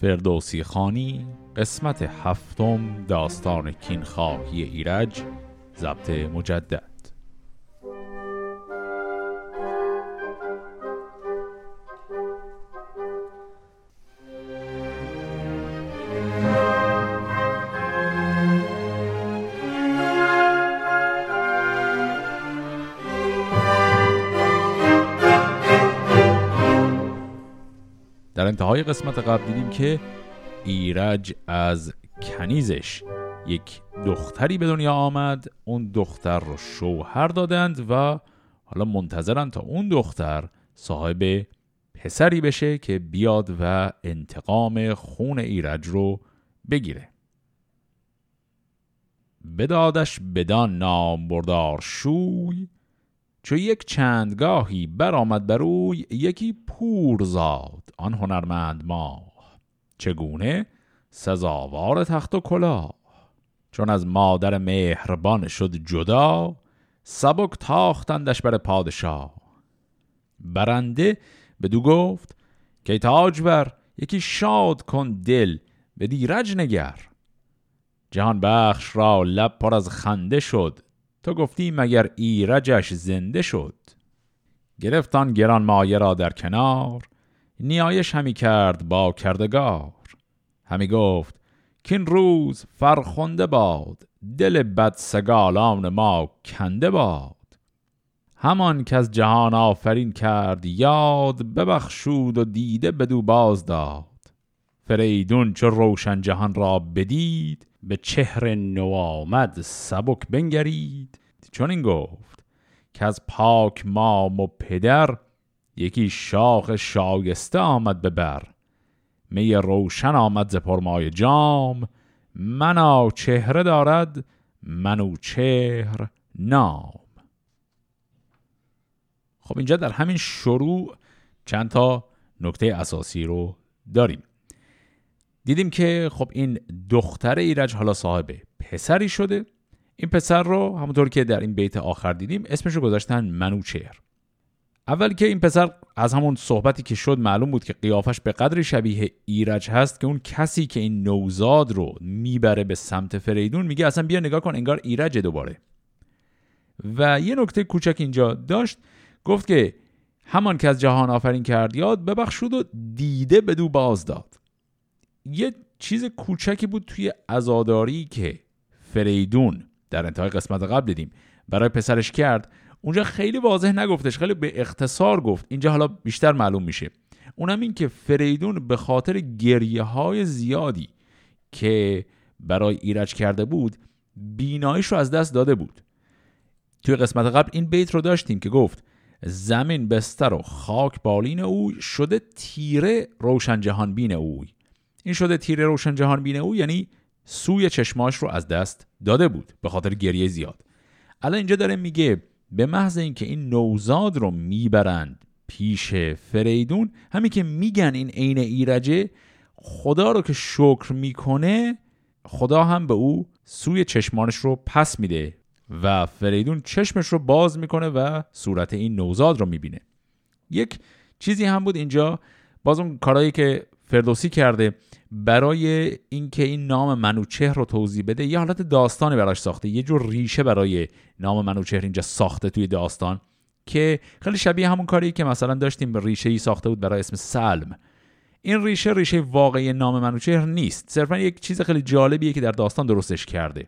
فردوسی خانی قسمت هفتم داستان کینخواهی ایرج ضبط مجدد. انتهای قسمت قبل دیدیم که ایرج از کنیزش یک دختری به دنیا آمد. اون دختر رو شوهر دادند و حالا منتظرن تا اون دختر صاحب پسری بشه که بیاد و انتقام خون ایرج رو بگیره. بدادش بدان نام بردار شوی چو یک چندگاهی برآمد بر اوی یکی پور زاد آن هنرمند ماه. چگونه؟ سزاوار تخت و کلاه. چون از مادر مهربان شد جدا سبک تاختندش بر پادشاه. برنده بدو گفت که تاجور یکی شاد کن دل به دیرج نگر. جهان بخش را لب پر از خنده شد. تو گفتی مگر ایرجش زنده شد؟ گرفتان گران مایه را در کنار نیایش همی کرد با کردگار. همی گفت که این روز فرخنده باد دل بد سگالان ما کنده باد. همان که از جهان آفرین کرد یاد ببخشود و دیده بدو باز داد فریدون چو روشن جهان را بدید به چهر نو آمد سبک بنگرید. چون این گفت که از پاک مام و پدر یکی شاخ شایسته آمد به بر. می روشن آمد ز پرمای جام. منا چهره دارد منو چهر نام. خب اینجا در همین شروع چند تا نکته اساسی رو داریم. دیدیم که خب این دختر ایرج حالا صاحب پسری شده. این پسر رو همونطور که در این بیت آخر دیدیم اسمش رو گذاشتن منوچهر. اول که این پسر از همون صحبتی که شد معلوم بود که قیافش به قدری شبیه ایرج هست که اون کسی که این نوزاد رو می‌بره به سمت فریدون میگه اصلا بیا نگاه کن انگار ایرج دوباره. و یه نکته کوچک اینجا داشت گفت که همان که از جهان آفرین کرد یاد ببخشود و دیده بدو باز داد. یه چیز کوچکی بود توی ازاداری که فریدون در انتهای قسمت قبل دیدیم برای پسرش کرد. اونجا خیلی واضح نگفتش خیلی به اختصار گفت. اینجا حالا بیشتر معلوم میشه. اونم این که فریدون به خاطر گریه های زیادی که برای ایرج کرده بود بینایش رو از دست داده بود. توی قسمت قبل این بیت رو داشتیم که گفت زمین بستر و خاک بالین اوی شده تیره روشن جهان بین اوی. این شده تیره روشن جهان بین او یعنی سوی چشماش رو از دست داده بود به خاطر گریه زیاد. الان اینجا داره میگه به محض اینکه این نوزاد رو می‌برند پیش فریدون همین که میگن این عین ایرجه خدا رو که شکر می‌کنه خدا هم به او سوی چشمانش رو پس میده و فریدون چشمش رو باز می‌کنه و صورت این نوزاد رو می‌بینه. یک چیزی هم بود اینجا باز اون کارهایی که فردوسی کرده برای اینکه این نام منوچهر رو توضیح بده یه حالت داستانی براش ساخته. یه جور ریشه برای نام منوچهر اینجا ساخته توی داستان که خیلی شبیه همون کاری که مثلا داشتیم ریشه ای ساخته بود برای اسم سلم. این ریشه ریشه واقعی نام منوچهر نیست. صرفا یک چیز خیلی جالبیه که در داستان درستش کرده.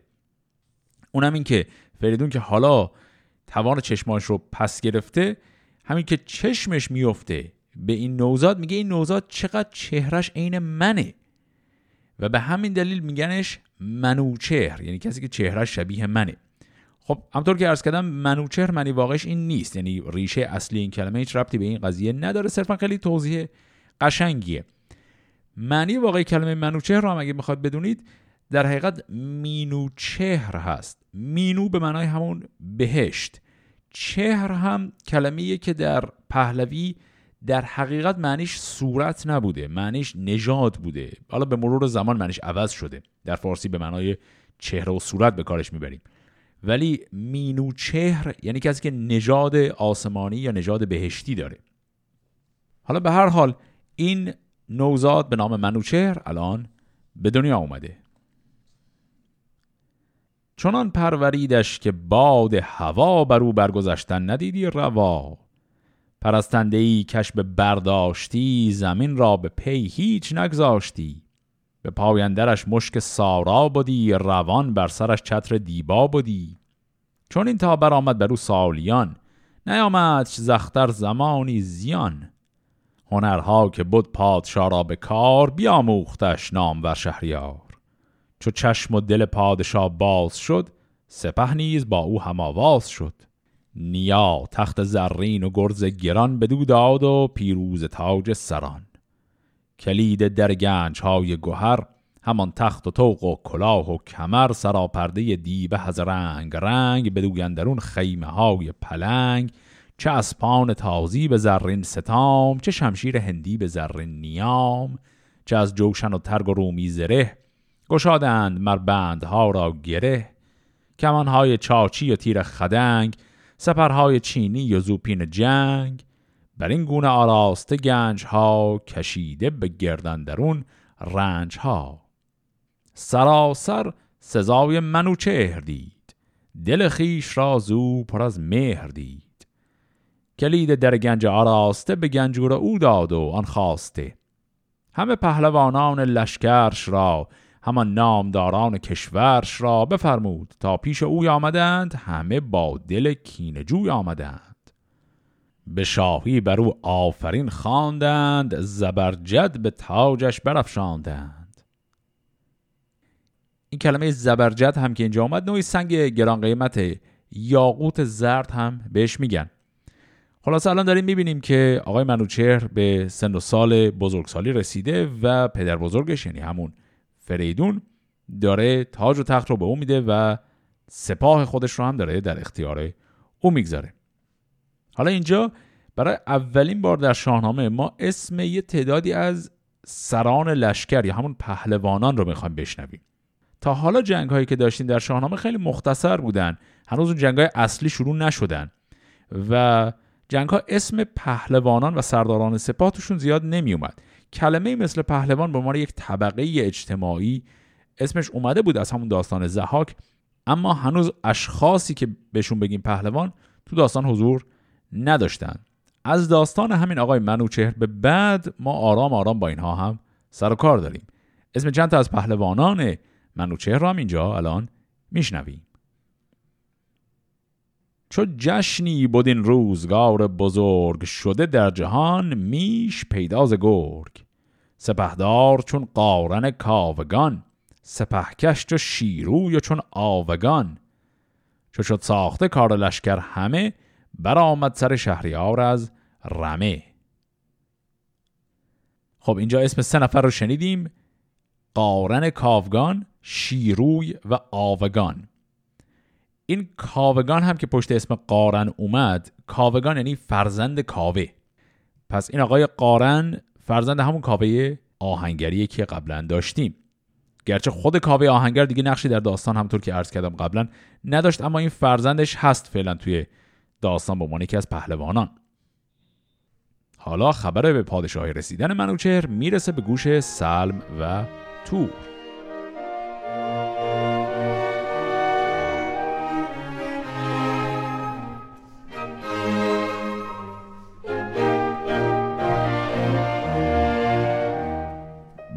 اونم این که فریدون که حالا توان چشماش رو پس گرفته همین که چشمش میفته به این نوزاد میگه این نوزاد چقدر چهرش عین منه. و به همین دلیل میگنش منوچهر یعنی کسی که چهرش شبیه منه. خب همطور که عرض کردم منوچهر معنی واقعش این نیست یعنی ریشه اصلی این کلمه هیچ ربطی به این قضیه نداره صرفا خیلی توضیح قشنگیه. معنی واقعی کلمه منوچهر رو هم اگه می‌خواد بدونید در حقیقت مینوچهر هست. مینو به معنای همون بهشت. چهر هم کلمه که در پهلوی در حقیقت معنیش صورت نبوده معنیش نژاد بوده. حالا به مرور زمان معنیش عوض شده. در فارسی به معنای چهره و صورت به کارش می‌بریم. ولی مینو چهر یعنی کسی که نژاد آسمانی یا نژاد بهشتی داره. حالا به هر حال این نوزاد به نام منوچهر الان به دنیا اومده. چنان پروریدش که باد هوا بر او برگذشتن ندیدی روا. پرستنده ای کش به برداشتی زمین را به پی هیچ نگذاشتی. به پایندرش مشک سارا بودی روان بر سرش چتر دیبا بودی چون این تا برآمد بر او سالیان نیامد زختر زمانی زیان. هنرها که بود پادشاه را به کار بیاموختش نام و شهریار. چو چشم و دل پادشاه باز شد سپه نیز با او هم آواز شد. نیا تخت زرین و گرز گران بدو داد و پیروز تاج سران. کلید در گنج های گوهر همان تخت و توق و کلاه و کمر سراپرده دیبه از رنگ رنگ بدو گندرون خیمه های پلنگ. چه اسپان تازی به زرین ستام چه شمشیر هندی به زرین نیام. چه از جوشن و ترگ و رومی زره گشادند مربندها را گره. کمانهای چاچی و تیر خدنگ سپرهای چینی و زوپین جنگ بر این گونه آراسته گنج ها کشیده به گردن درون رنج ها سراسر سزای منوچهر دید دل خیش را زو پر از مهر دید. کلید در گنج آراسته به گنجور او داد و آن خواسته. همه پهلوانان لشکرش را همان نامداران کشورش را بفرمود تا پیش اوی آمدند همه با دل کینجوی آمدند. به شاهی بر او آفرین خواندند زبرجد به تاجش برافشاندند. این کلمه زبرجد هم که اینجا آمد نوعی سنگ گران قیمت یاقوت زرد هم بهش میگن. خلاص الان داریم می‌بینیم که آقای منوچهر به سن و سال بزرگسالی رسیده و پدر بزرگش یعنی همون فریدون داره تاج و تخت رو به او میده و سپاه خودش رو هم داره در اختیار او می‌گذاره. حالا اینجا برای اولین بار در شاهنامه ما اسم یه تعدادی از سران لشکر یا همون پهلوانان رو می‌خوایم بشنویم. تا حالا جنگ هایی که داشتیم در شاهنامه خیلی مختصر بودن. هنوز اون جنگ های اصلی شروع نشدن. و جنگ ها اسم پهلوانان و سرداران سپاه توشون زیاد نمی اومد کلمه مثل پهلوان به عنوان یک طبقه اجتماعی اسمش اومده بود از همون داستان زحاک اما هنوز اشخاصی که بهشون بگیم پهلوان تو داستان حضور نداشتن. از داستان همین آقای منوچهر به بعد ما آرام آرام با اینها هم سر و کار داریم. اسم چند تا از پهلوانان منوچهر را هم اینجا الان میشنویم. چو جشنی بود این روزگار بزرگ شده در جهان میش پیداز گرگ. سپهدار چون قارن کاوگان سپهکش چو شیروی چون آوگان. چو شد ساخته کار لشکر همه برآمد سر شهریار از رمه. خب اینجا اسم سه نفر رو شنیدیم قارن کاوگان شیروی و آوگان. این کاوگان هم که پشت اسم قارن اومد کاوگان یعنی فرزند کاوه. پس این آقای قارن فرزند همون کاوه آهنگریه که قبلا داشتیم. گرچه خود کاوه آهنگر دیگه نقشی در داستان همطور که عرض کردم قبلا نداشت اما این فرزندش هست فعلا توی داستان به عنوان یکی از پهلوانان. حالا خبر به پادشاهی رسیدن منوچهر می‌رسه به گوش سلم و تور.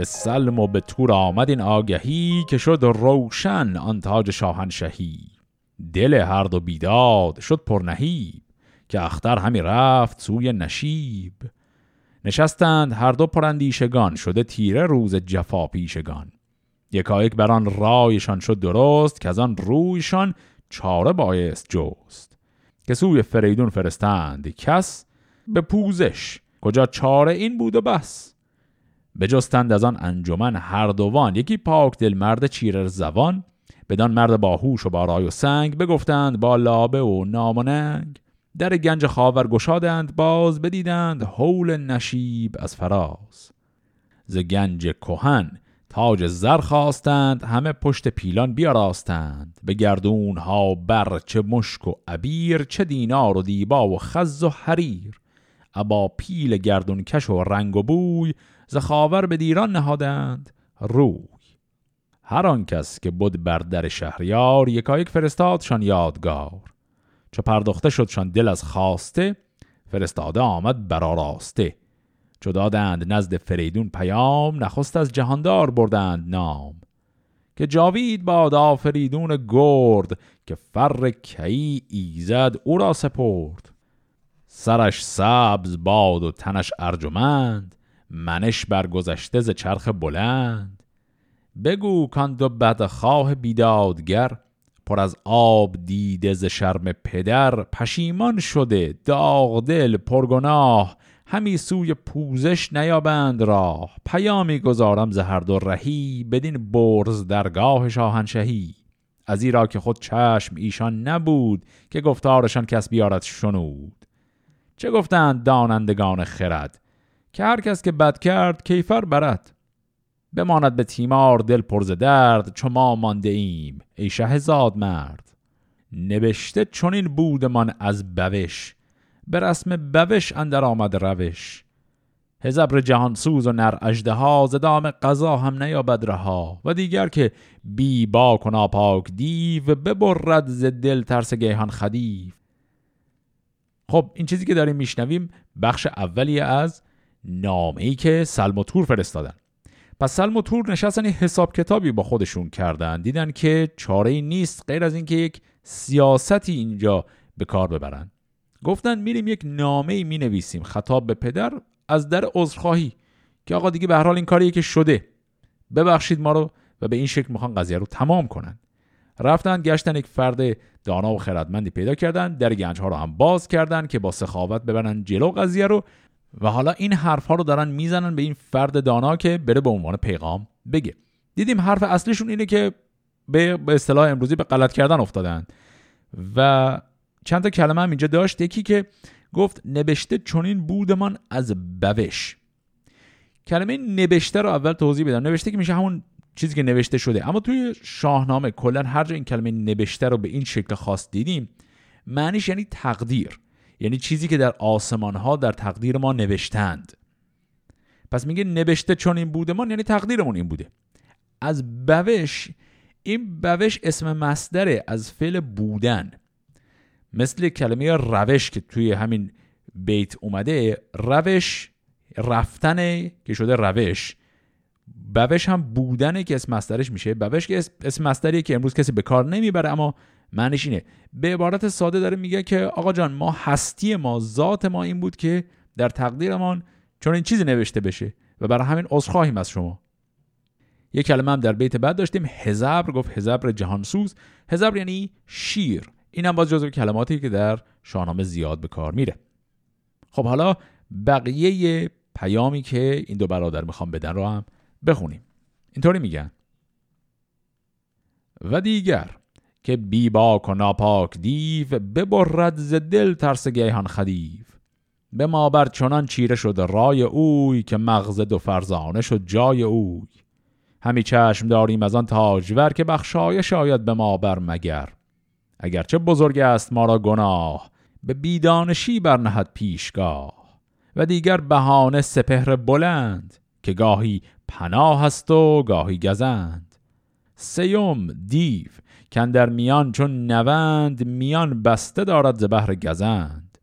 به سلم و به تور آمد این آگهی که شد روشن آن تاج شاهنشهی. دل هر دو بیداد شد پرنهیب که اختر همی رفت سوی نشیب. نشستند هر دو پرندیشگان شده تیره روز جفا پیشگان. یکایک بر آن رایشان شد درست که از آن رویشان چاره بایست جست. که سوی فریدون فرستند کس به پوزش. کجا چاره این بود و بس؟ بجستند از آن انجمن هر دوان یکی پاک دل مرد چیرر زبان بدان مرد باهوش و با رای و سنگ بگفتند با لابه و نام در گنج خاور گشادند باز بدیدند حول نشیب از فراز. ز گنج کهن تاج زر خواستند همه پشت پیلان بیاراستند. به گردون ها بر چه مشک و عبیر چه دینار و دیبا و خز و حریر. ابا پیل گردون کش و رنگ و بوی زخاور به دیران نهادند. روی هر آن کس که بود بر در شهریار یکایک فرستادشان یادگار. چو پرداخته شدشان دل از خواسته فرستاده آمد براراسته چو دادند نزد فریدون پیام نخست از جهاندار بردند نام. که جاوید باد آفریدون گرد که فر کی ایزد او را سپرد. سرش سبز باد و تنش ارجمند منش برگذشته ز چرخ بلند. بگو کان دو بدخواه بیدادگر پر از آب دیده ز شرم پدر. پشیمان شده داغ دل پرگناه همی سوی پوزش نیابند راه. پیامی گذارم ز هر دو رهی بدین برز درگاه شاهنشهی. از ایرا که خود چشم ایشان نبود که گفتارشان کس بیارد شنود. چه گفتند دانندگان خرد؟ که هر کس که بد کرد کیفر برد. بماند به تیمار دل پرز درد چو ما مانده ایم ای شه زاد مرد. نوشته چنین بودمان از بوش به رسم بوش اندر آمد روش. هزبر جهانسوز و نر اجده ها زدام قضا هم نیابد رها. و دیگر که بی با و ناپاک دیو ببرد ز دل ترس گیهان خدیف خب این چیزی که داریم میشنویم بخش اولی از نامه ای که سلم و تور فرستادن. پس سلم و تور نشستن حساب کتابی با خودشون کردن. دیدن که چاره نیست غیر از اینکه یک سیاستی اینجا به کار ببرن. گفتن میریم یک نامه ای می نویسیم خطاب به پدر از در عذرخواهی که آقا دیگه به هر حال این کاریه که شده. ببخشید ما رو و به این شکل می‌خوان قضیه رو تمام کنن. رفتن گشتن یک فرد دانا و خردمندی پیدا کردن. در گنج ها رو هم باز کردن که با سخاوت ببرن جلو قضیه رو. و حالا این حرف ها رو دارن می‌زنن به این فرد دانا که بره به عنوان پیغام بگه. دیدیم حرف اصلیشون اینه که به اصطلاح امروزی به غلط کردن افتادن. و چند تا کلمه هم اینجا داشت. یکی که گفت نبشته چنین بودمان از بوش. کلمه نوشته رو اول توضیح بدم. نوشته که میشه همون چیزی که نوشته شده. اما توی شاهنامه کلا هر جا این کلمه نوشته رو به این شکل خاص دیدیم معنیش یعنی تقدیر. یعنی چیزی که در آسمان ها در تقدیر ما نوشتند. پس میگه نوشته چون این بودمان یعنی تقدیرمون این بوده. از بوش این بوش اسم مصدره از فعل بودن. مثل کلمه روش که توی همین بیت اومده روش رفتنه که شده روش. بوش هم بودنه که اسم مسترش میشه. بوش که اسم مستریه که امروز کسی به کار نمی‌بره اما معنیش اینه. به عبارت ساده داره میگه که آقا جان ما هستی ما ذات ما این بود که در تقدیرمان چون این چیزی نوشته بشه و برای همین عذرخواهیم از شما. یه کلمه هم در بیت بعد داشتیم. هزبر گفت هزبر جهانسوز. هزبر یعنی شیر. این هم باز جزو کلماتی که در شاهنامه زیاد به کار میره. خب حالا بقیه پیامی که این دو برادر می‌خوام بدن رو هم بخونیم. اینطوری میگن. و دیگر که بی باک و ناپاک دیو ببرد ز دل ترس گیهان خدیو. به ما بر چنان چیره شد رای اوی که مغز دو فرزانه شد جای اوی. همی چشم داریم از آن تاجور که بخشایش شاید به ما بر مگر اگرچه بزرگ است ما را گناه به بیدانشی برنهد پیشگاه. و دیگر بهانه سپهر بلند که گاهی پناه است و گاهی گزند. سیوم دیو کن در میان چون نوند میان بسته دارد ز بهر گزند.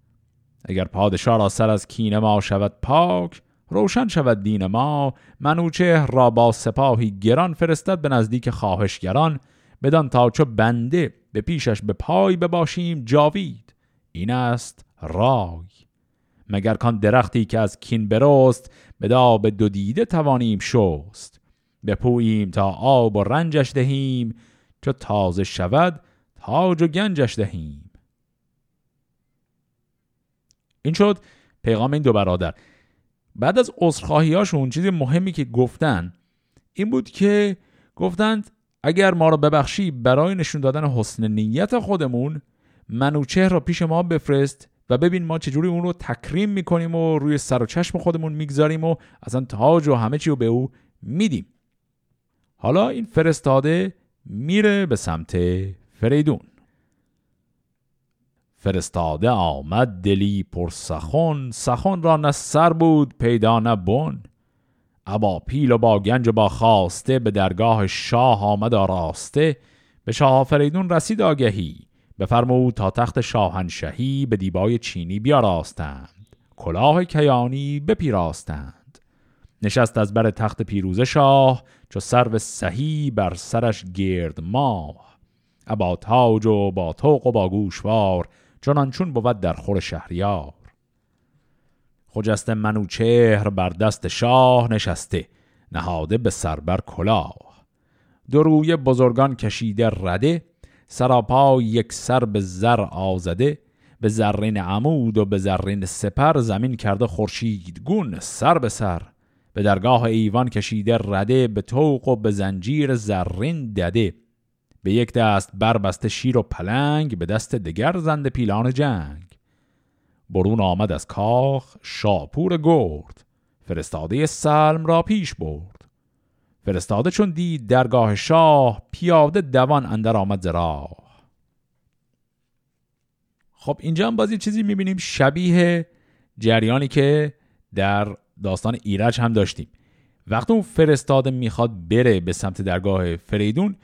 اگر پادشاه را سر از کین ما شود پاک روشن شود دین ما. منوچه را با سپاهی گران فرستد به نزدیک خواهشگران. بدان تا چو بنده به پیشش به پای بباشیم جاوید. این است رای. مگر کان درختی که از کین برست به به دو دیده توانیم شست. بپوییم تا آب و رنجش دهیم. چو تازه شود تاج و گنجش دهیم. این شد پیغام این دو برادر. بعد از هاشون چیز مهمی که گفتن این بود که گفتند اگر ما رو ببخشی برای نشون دادن حسن نیت خودمون منوچهر را پیش ما بفرست و ببین ما چجوری اون رو تکریم می‌کنیم و روی سر و چشم خودمون می‌گذاریم و اصلا تاج و همه چی رو به او میدیم. حالا این فرستاده میره به سمت فریدون. فرستاده آمد دلی پر سخن. سخن را نه سر بود پیدا نه بن. ابا پیل و با گنج و با خواسته به درگاه شاه آمد آراسته. به شاه آفریدون رسید آگهی. بفرمود تا تخت شاهنشهی به دیبای چینی بیاراستند. کلاه کیانی بپیراستند. نشست از بر تخت پیروز شاه. چو سرو سهی بر سرش گرد ماه. ابا تاج و با توق و با گوشوار چنان چون بود در خور شهریار. خجست منوچهر بر دست شاه نشسته نهاده به سربر کلاه. دو روی بزرگان کشیده رده سراپا یک سر به زر آزده به زرین عمود و به زرین سپر زمین کرده خورشید گون سر به سر. به درگاه ایوان کشیده رده به توق و به زنجیر زرین دده. به یک دست بربسته شیر و پلنگ به دست دگر زند پیلان جنگ. برون آمد از کاخ شاپور گرد فرستاده سلم را پیش برد. فرستاده چون دید درگاه شاه پیاده دوان اندر آمد زراه خب اینجا هم بازی چیزی می‌بینیم شبیه جریانی که در داستان ایرج هم داشتیم. وقتی اون فرستاده می‌خواد بره به سمت درگاه فریدون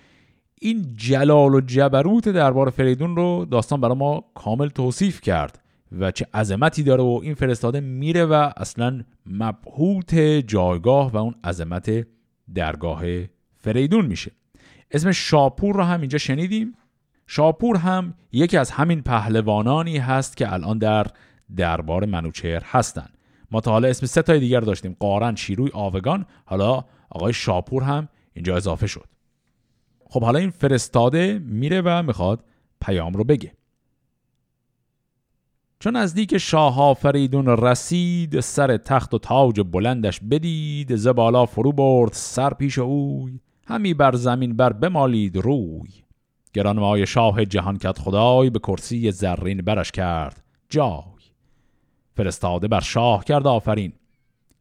این جلال و جبروت دربار فریدون رو داستان برای ما کامل توصیف کرد و چه عظمتی داره و این فرستاده میره و اصلا مبهوت جایگاه و اون عظمت درگاه فریدون میشه. اسم شاپور رو هم اینجا شنیدیم. شاپور هم یکی از همین پهلوانانی هست که الان در دربار منوچهر هستن. ما تا حالا اسم سه تای دیگر داشتیم. قارن شیروی آوگان. حالا آقای شاپور هم اینجا اضافه شد. خب حالا این فرستاده میره و می‌خواد پیام رو بگه. چون نزدیک شاه فریدون رسید سر تخت و تاج بلندش بدید ز بالا فرو برد سر پیش اوی. همی بر زمین بر بمالید روی. گرانمای شاه جهان کت خدای به کرسی زرین برش کرد جای. فرستاده بر شاه کرد آفرین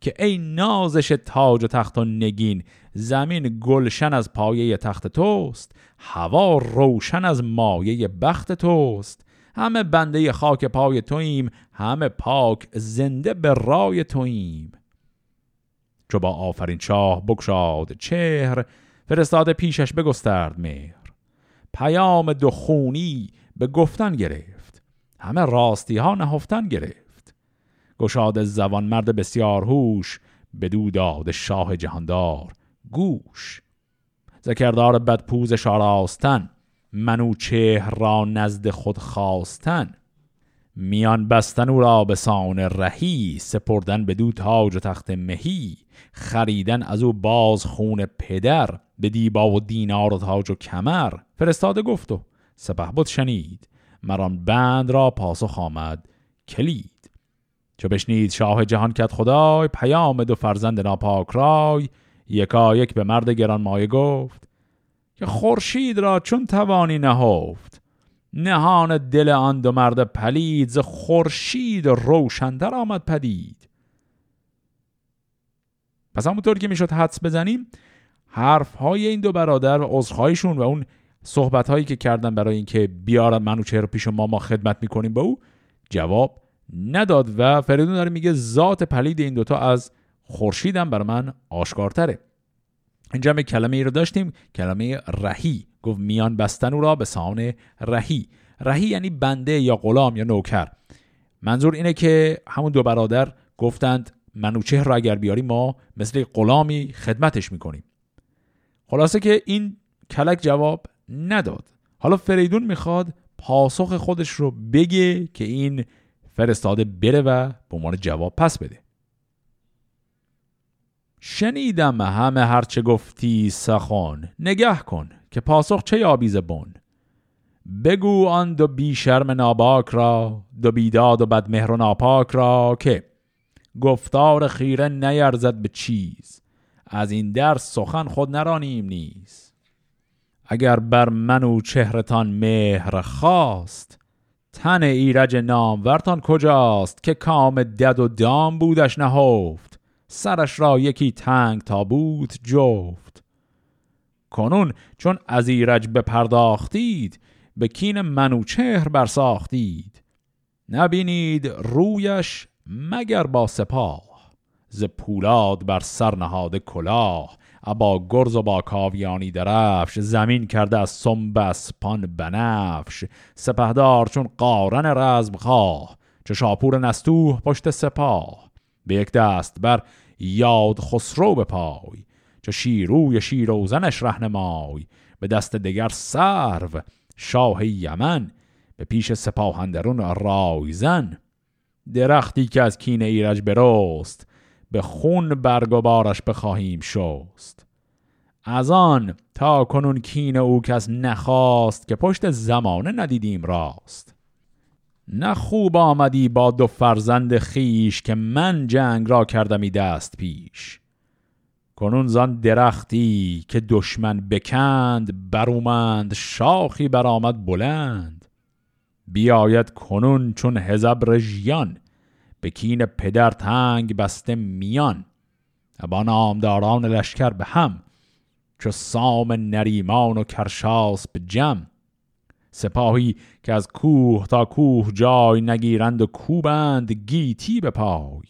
که ای نازش تاج و تخت و نگین زمین گلشن از پایه تخت توست هوا روشن از مایه بخت توست. همه بنده خاک پای توییم همه پاک زنده به رای توییم. چو با آفرین شاه بگشاد چهر فرستاده پیشش بگسترد مهر. پیام دو خونی به گفتن گرفت همه راستی ها نهفتن گرفت. گشاد زبان مرد بسیار هوش بدو داد شاه جهاندار گوش. ذکردار بدپوز شاراستن منوچهر را نزد خود خواستن. میان بستن او را به سان رهی سپردن به دو تاج و تخت مهی. خریدن از او باز خون پدر به دیبا و دینار و تاج و کمر. فرستاده گفت و سپه بود شنید. مران بند را پاسخ آمد کلید. چو بشنید شاه جهان کت خدای پیام دو فرزند ناپاک رای. یکا یک به مرد گران مایه گفت که خورشید را چون توانی نهفت. نهان دل آن دو مرد پلید ز خورشید روشنتر آمد پدید. پس همونطور که می‌شد حدس بزنیم حرف های این دو برادر و عذرهایشون و اون صحبت هایی که کردن برای اینکه بیارن منوچهر پیش ما ما خدمت می‌کنیم به او جواب نداد و فریدون داره میگه ذات پلید این دوتا از خورشیدم برای من آشکارتره. اینجا هم کلمه ای رو داشتیم کلمه رهی. گفت میان بستن او را به سان رهی. رهی یعنی بنده یا غلام یا نوکر. منظور اینه که همون دو برادر گفتند منوچه را اگر بیاری ما مثل غلامی خدمتش می‌کنیم. خلاصه که این کلک جواب نداد. حالا فریدون می‌خواد پاسخ خودش رو بگه که این فرستاده بره و به عنوان جواب پس بده. شنیدم همه هرچه گفتی سخن. نگه کن که پاسخ چه یابی زبون. بگو آن دو بی شرم ناباک را دو بیداد و بدمهر و ناپاک را که گفتار خیره نیرزد به چیز. از این در سخن خود نرانیم نیز. اگر بر من و چهرتان مهر خواست تن ایرج نامورتان کجاست که کام دد و دام بودش نهفت؟ سرش را یکی تنگ تابوت جفت. کنون چون از ایرج بپرداختید به کین منوچهر برساختید. نبینید رویش مگر با سپاه؟ ز پولاد بر سر نهاده کلاه ابا گرز و با کاویانی درفش زمین کرده از سنبس پان بنفش. سپهدار چون قارن رزم خواه چه شاپور نستوه پشت سپاه. به یک دست بر یاد خسرو به پای چه شیروی شیروزنش رهنمای. به دست دگر سرو شاه یمن به پیش سپاهندرون رایزن. درختی که از کین ایرج برست به خون برگ و بارش بخواهیم شست. از آن تا کنون کین او کس نخواست که پشت زمانه ندیدیم راست. نه خوب آمدی با دو فرزند خیش که من جنگ را کردمی دست پیش. کنون زان درختی که دشمن بکند برومند شاخی برآمد بلند. بیاید کنون چون هزب رژیان به کین پدر تنگ بسته میان. با نامداران لشکر به هم چو سام نریمان و کرشاس به جم. سپاهی که از کوه تا کوه جای نگیرند و کوبند گیتی به پای.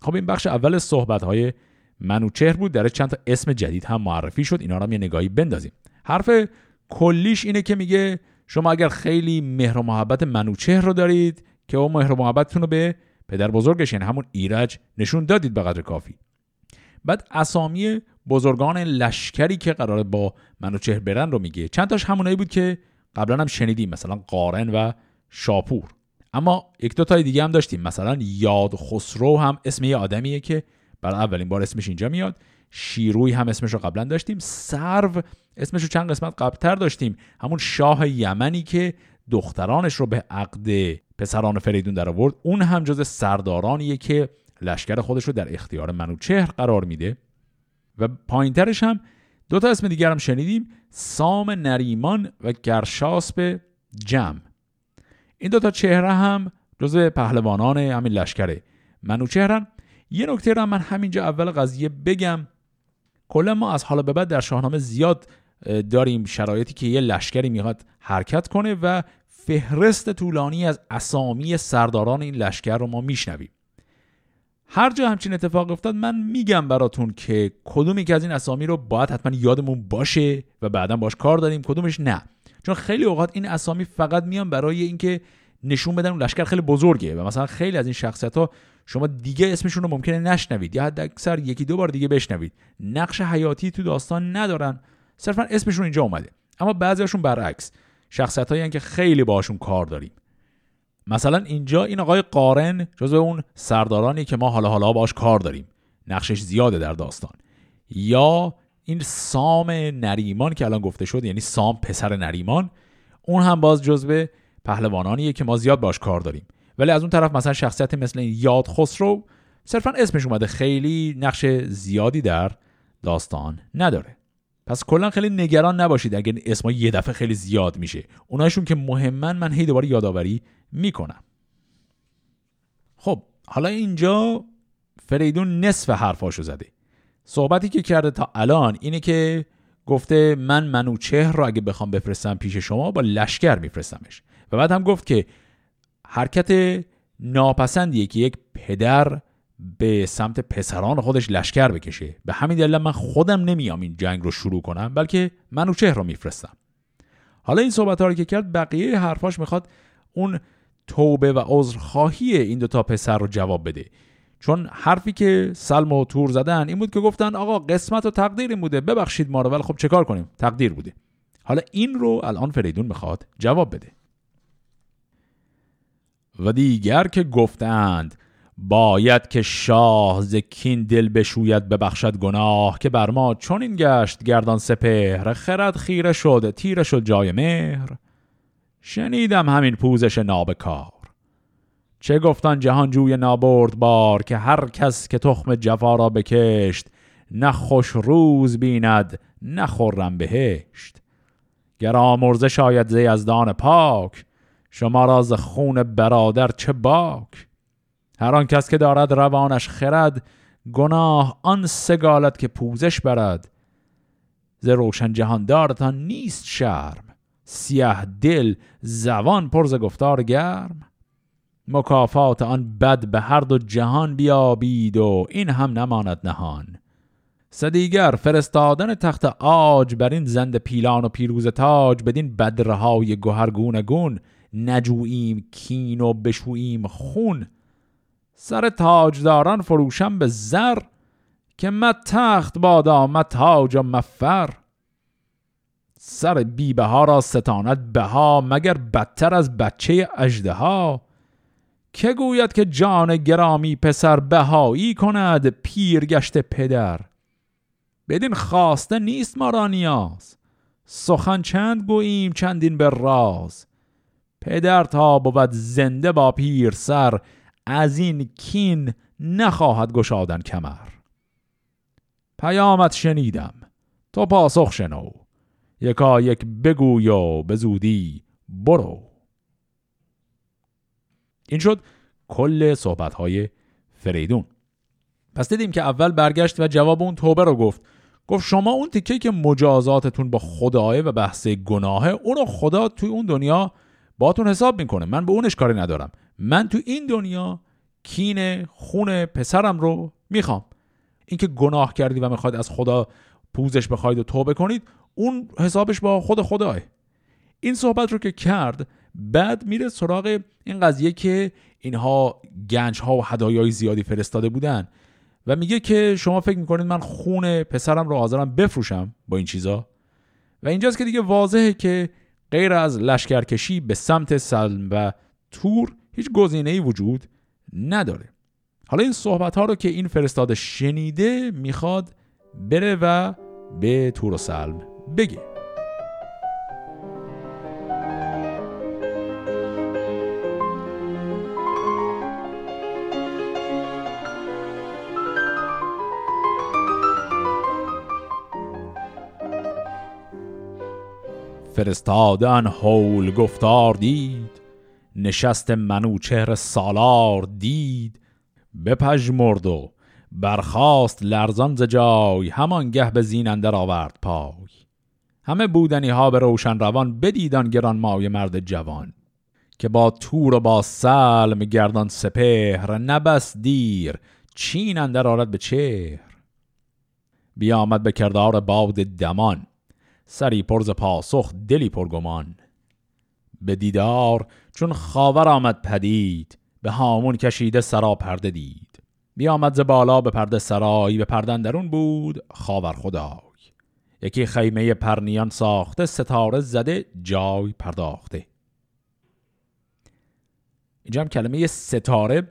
خب این بخش اول صحبت های منوچهر بود در چند تا اسم جدید هم معرفی شد اینا رو هم یه نگاهی بندازیم. حرف کلیش اینه که میگه شما اگر خیلی مهر و محبت منوچهر رو دارید که اون مهر و محبتتون رو به پدر بزرگش یعنی همون ایرج نشون دادید به قدر کافی. بعد اسامی بزرگان لشکری که قراره با منوچهر برن رو میگه. چند تاش همونایی بود که قبلا هم شنیدیم مثلا قارن و شاپور. اما یک دو تای دیگه هم داشتیم. مثلا یاد خسرو هم اسم یه آدمیه که برای اولین بار اسمش اینجا میاد. شیروی هم اسمش رو قبلا داشتیم. سرو اسمش رو چند قسمت قبلتر داشتیم. همون شاه یمنی که دخترانش رو به عقد پسران فریدون در آورد. اون هم جز سردارانیه که لشکر خودش رو در اختیار منوچهر قرار میده. و پایینترش هم دو تا اسم دیگر هم شنیدیم. سام نریمان و گرشاسب جمع این دوتا چهره هم جز پهلوانان همین لشکره منوچهرن یه نکته رو من همینجا اول قضیه بگم. کلا ما از حالا به بعد در شاهنامه زیاد داریم شرایطی که یه لشکری می‌خواد حرکت کنه و فهرست طولانی از اسامی سرداران این لشکر رو ما میشنویم. هر جا همچین اتفاق افتاد من میگم براتون که کدومی که از این اسامی رو باید حتما یادمون باشه و بعدا باش کار داریم کدومش نه. چون خیلی اوقات این اسامی فقط میان برای اینکه نشون بدن اون لشکر خیلی بزرگه و مثلا خیلی از این شخصیت ها شما دیگه اسمشون رو ممکنه نشنوید یا حد اکثر یکی دو بار دیگه بشنوید. نقش حیاتی تو داستان ندارن. صرفا اسمشون اینجا اومده. اما بعضیاشون برعکس. شخصیت هایی که خیلی باشون کار داریم. مثلا اینجا این آقای قارن جزو اون سردارانی که ما حالا حالا باش کار داریم. نقشش زیاده در داستان. یا این سام نریمان که الان گفته شد یعنی سام پسر نریمان اون هم باز جزو پهلوانانیه که ما زیاد باش کار داریم. ولی از اون طرف مثلا شخصیت مثل یاد خسرو صرفا اسمش اومده. خیلی نقش زیادی در داستان نداره. پس کلا خیلی نگران نباشید اگر اسما یه دفعه خیلی زیاد میشه. اونایشون که مهمن من هی دوباره یادآوری می‌کنم. خب حالا اینجا فریدون نصف حرفاشو زده. صحبتی که کرده تا الان اینه که گفته من منوچهر رو اگه بخوام بفرستم پیش شما با لشکر میفرستمش. و بعد هم گفت که حرکت ناپسندیه که یک پدر به سمت پسران خودش لشکر بکشه. به همین دلیل من خودم نمیام این جنگ رو شروع کنم بلکه منوچهر رو میفرستم. حالا این صحبت رو که کرد بقیه حرفاش می‌خواد اون توبه و عذرخواهی این دوتا پسر رو جواب بده. چون حرفی که سلم و تور زدن این بود که گفتن آقا قسمت و تقدیر این بوده ببخشید ما رو ولی خب کار کنیم؟ تقدیر بوده. حالا این رو الان فریدون می‌خواد جواب بده. و دیگر که گفتند باید که شاه زکین دل بشوید ببخشد گناه که بر ما چون این گشت گردان سپهر خرد خیره شد تیره شد جای مهر. شنیدم همین پوزش نابکار. چه گفتان جهانجوی نابرد بار که هر کس که تخم جفا را بکشت نه خوش روز بیند نه خرم بهشت. گر آمرزه شاید زی از دان پاک شما را خون برادر چه باک؟ هر آن کس که دارد روانش خرد گناه آن سگالت که پوزش برد. ز روشن جهاندارتان نیست شرم سیاه دل زوان پرز گفتار گرم. مکافات آن بد به هر دو جهان بیابید و این هم نماند نهان. سدیگر فرستادن تخت آج بر این زند پیلان و پیروز تاج بدین بدرهای گوهرگون گون نجوییم کین و بشوییم خون. سر تاجداران فروشم به زر که مت تخت بادا مت تاج و مفر سر بیبه ها را ستاند بها مگر بدتر از بچه اجده ها که گوید که جان گرامی پسر بهایی کند پیرگشت پدر؟ بدین خواسته نیست ما را نیاز سخن چند گوییم چندین به راز؟ پدر تا بود زنده با پیر سر از این کین نخواهد گشادن کمر. پیامت شنیدم. تو پاسخ شنو. یکا یک بگوی و به زودی برو. این شد کل صحبت های فریدون. پس دیدیم که اول برگشت و جواب اون توبه رو گفت. گفت شما اون تیکه که مجازاتتون با خداه و بحث گناهه اونو خدا توی اون دنیا باتون حساب می‌کنه. من به اونش کاری ندارم. من تو این دنیا کین خون پسرم رو می‌خوام. اینکه گناه کردی و می‌خواید از خدا پوزش بخواید و توبه کنید اون حسابش با خود خداه این صحبت رو که کرد بعد میره سراغ این قضیه که اینها گنج ها و هدایای زیادی فرستاده بودن و میگه که شما فکر می‌کنید من خون پسرم رو حاضرم بفروشم با این چیزا؟ و اینجاست که دیگه واضحه که غیر از لشکرکشی به سمت سلم و تور هیچ گزینه ای وجود نداره. حالا این صحبت ها رو که این فرستاده شنیده می‌خواد بره و به تور و سلم بگه. فرستادن هول گفتار دید. نشست منوچهر سالار دید بپژمرد و برخاست لرزان ز جای همان گه به زین اندر آورد پای. همه بودنی ها به روشن روان بدیدان گران مای مرد جوان که با تور و با سلم گردان سپهر نبس دیر چین اندر آرد به چهر. بیامد به کردار باد دمان سری پرز پاسخ دلی پرگمان به دیدار چون خاور آمد پدید به هامون کشیده سرا پرده دید. بیامد ز بالا به پرده سرای به پردن درون بود خاور خدای. یکی خیمه پرنیان ساخته ستاره زده جای پرداخته. اینجا هم کلمه ستاره.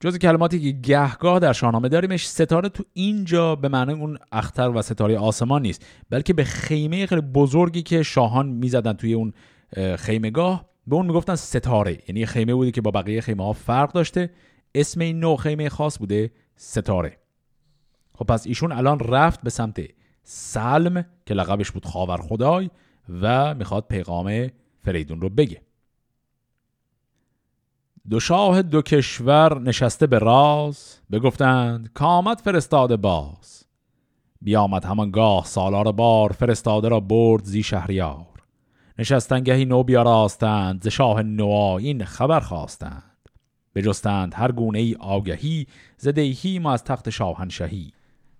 جز کلماتی که گهگاه در شاهنامه داریمش ستاره تو اینجا به معنی اون اختر و ستاره آسمان نیست بلکه به خیمه خیلی بزرگی که شاهان می‌زدن توی اون خیمگاه به اون می‌گفتن ستاره یعنی خیمه بوده که با بقیه خیمه ها فرق داشته. اسم این نوع خیمه خاص بوده ستاره. خب پس ایشون الان رفت به سمت سلم که لقبش بود خاور خدای و می‌خواد پیغام فریدون رو بگه. دو شاه دو کشور نشسته به راز بگفتند کامت فرستاده باز. بیامد همانگاه سالار بار فرستاده را برد زی شهریار. نشستنگهی نو بیاراستند ز شاه نوا این خبر خواستند. بجستند هر گونه ای آگهی ز دیهی ما از تخت شاهنشهی.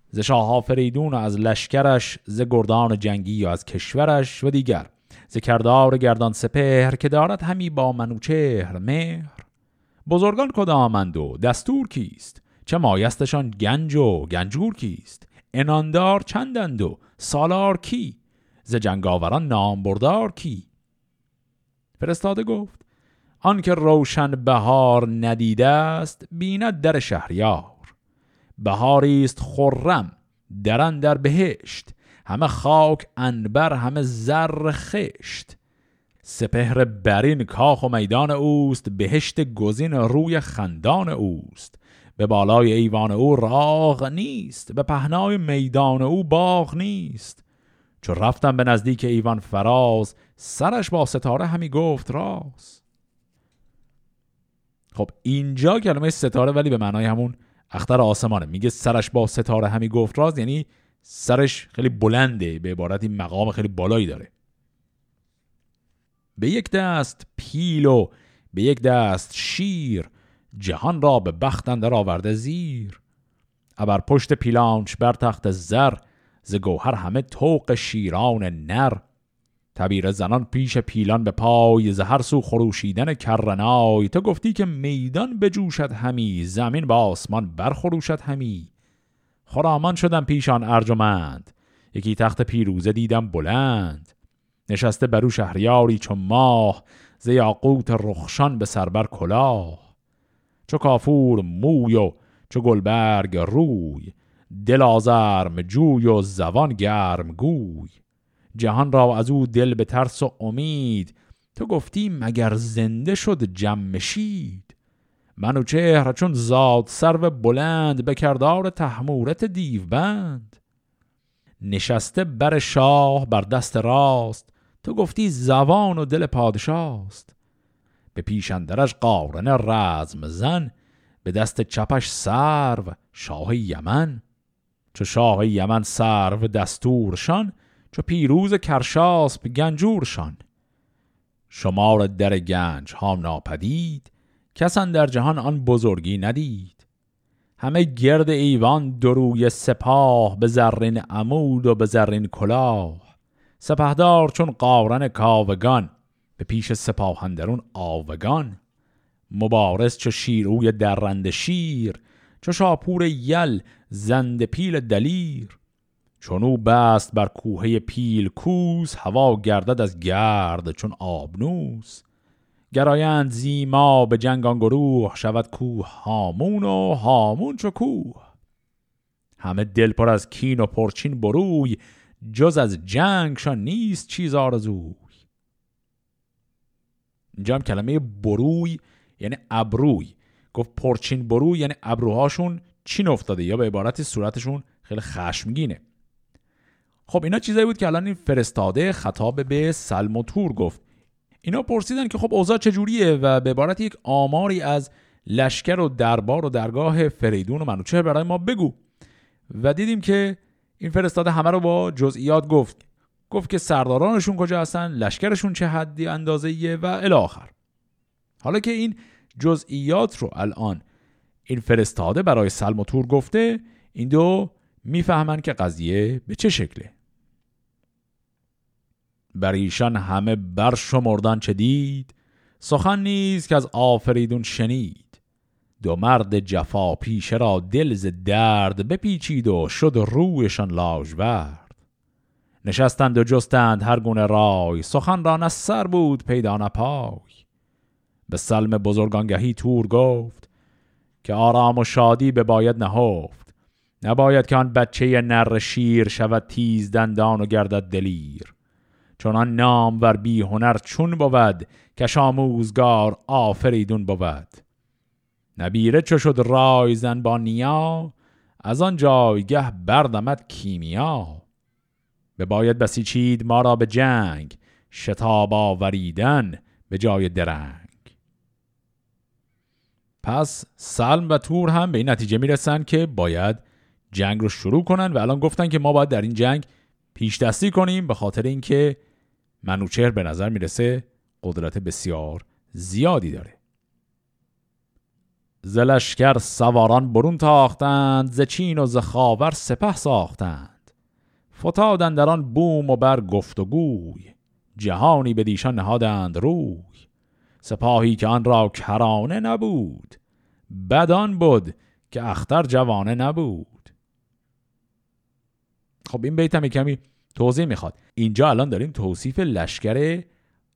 ز شاه فریدون و از لشکرش ز گردان جنگی و از کشورش و دیگر. ز کردار گردان سپهر که دارد همی با منوچهر مهر. بزرگان کدامند و دستور کیست؟ چه مایستشان گنج و گنجور کیست؟ اناندار چندند و سالار کی؟ ز جنگاوران نامبردار کی؟ فرستاده گفت آنکه روشن بهار ندیده است بیند در شهریار. بهاری است خرم درن در بهشت. همه خاک انبر همه زر خشت. سپهر برین کاخ و میدان اوست بهشت گزین روی خندان اوست. به بالای ایوان او راغ نیست به پهنای میدان او باغ نیست. چو رفتم به نزدیک ایوان فراز سرش با ستاره همی گفت راز خب اینجا کلمه ستاره ولی به معنای همون اختر آسمانه. میگه سرش با ستاره همی گفت راز یعنی سرش خیلی بلنده به عبارتی مقام خیلی بالایی داره. به یک دست پیل و به یک دست شیر جهان را به بخت اندر آورده زیر. ابر پشت پیلانش بر تخت زر ز گوهر همه توق شیران نر. تبیر زنان پیش پیلان به پای زهر سو خروشیدن کرنای تو گفتی که میدان بجوشد همی زمین با آسمان برخروشد همی. خرامان شدم پیشان ارجمند یکی تخت پیروزه دیدم بلند. نشسته برو شهریاری چون ماه ز یاقوت رخشان به سربر کلاه. چو کافور موی و چو گلبرگ روی دل آزرم جوی و زبان گرم گوی. جهان را از او دل به ترس و امید. تو گفتی مگر زنده شد جمشید منو چهر چون زاد سرو بلند به کردار تحمورت دیو بند نشسته بر شاه بر دست راست تو گفتی زبان و دل پادشاست. به پیشندرش قارن رزم زن به دست چپش سرو شاه یمن. چو شاه یمن سرو دستورشان چو پیروز کرشاسب گنجورشان. شمار در گنج ها ناپدید کسان در جهان آن بزرگی ندید. همه گرد ایوان دروی سپاه به زرین عمود و به زرین کلاه. سپهدار چون قارن کاوگان به پیش سپاهندرون آوگان. مبارز چو شیروی درند شیر چو شاپور یل زند پیل دلیر چون او بست بر کوهه پیل کوس هوا گردد از گرد چون آبنوس. گرایند زیما به جنگان گروه شود کوه هامون و هامون چو کوه. همه دل پر از کین و پرچین بروی جز از جنگشان نیست چیز آرزوی. اینجا هم کلمه بروی یعنی ابروی. گفت پرچین بروی یعنی ابروهاشون چین افتاده. یا به عبارت صورتشون خیلی خشمگینه. خب اینا چیزایی بود که الان این فرستاده خطاب به سلم و تور گفت. اینا پرسیدن که خب اوضاع چجوریه و به عبارت یک آماری از لشکر و دربار و درگاه فریدون و منوچهر برای ما بگو. و دیدیم که این فرستاده همه رو با جزئیات گفت. گفت که سردارانشون کجا هستن لشکرشون چه حدی اندازه و الی آخر. حالا که این جزئیات رو الان این فرستاده برای سلم و تور گفته این دو می‌فهمن که قضیه به چه شکله. بر ایشان همه بر شمردن چه دید سخن نیست که از آفریدون شنید. دو مرد جفا پیشه را دل ز درد بپیچید و شد رویشان لاژورد. نشستند و جستند هر گونه رای سخن را نه سر بود پیدا نپای به سلم بزرگانگهی تور گفت که آرام و شادی به باید نهفت. نباید که آن بچه نر شیر شود تیز دندان و گردد دلیر. چون نام ور بی هنر چون بود که آموزگار آفریدون بود. نبیره چو شد رایزن با نیا از آن جایگه بردمد کیمیا. به باید بسیچید ما را به جنگ شتاب آوریدن به جای درنگ. پس سلم و تور هم به این نتیجه می‌رسن که باید جنگ رو شروع کنن و الان گفتن که ما باید در این جنگ پیش دستی کنیم به خاطر اینکه منوچهر به نظر می‌رسه قدرت بسیار زیادی داره. زلشکر سواران برون تاختند ز چین و ز خاور سپه ساختند. فتادن در آن بوم و بر گفت و گوی جهانی به دیشان نهادند روی. سپاهی که آن را کرانه نبود بدان بود که اختر جوانه نبود. خب این بیت هم کمی توضیح می‌خواد. اینجا الان داریم توصیف لشکر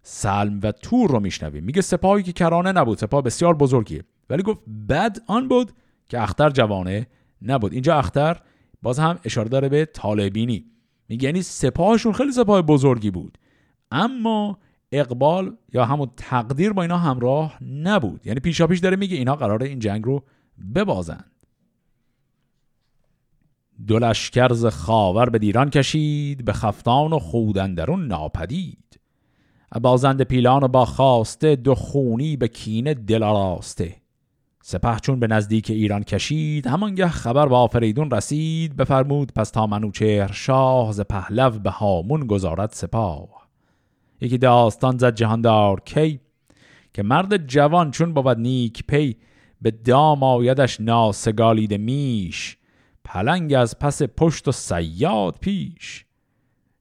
سلم و تور رو میشنویم. میگه سپاهی که کرانه نبود سپاه بسیار بزرگیه. ولی گفت بد آن بود که اختر جوانه نبود. اینجا اختر باز هم اشاره داره به طالبینی. میگه یعنی سپاهشون خیلی سپاه بزرگی بود. اما اقبال یا همون تقدیر با اینا همراه نبود. یعنی پیشا پیش داره میگه اینا قراره این جنگ رو ببازند دو لشکرز خاور به دیران کشید به خفتان و خودندرون ناپدید. بازند پیلان و با خواسته دو خونی به کینه دل آراسته. سپه چون به نزدیک ایران کشید همانگه خبر با آفریدون رسید. بفرمود پس تا منوچهر شاه ز پهلو به هامون گذارد سپاه. یکی داستان زد جهاندار کی؟ که مرد جوان چون بود نیک پی به دام آیدش ناسگالید میش. پلنگ از پس پشت و سیاد پیش.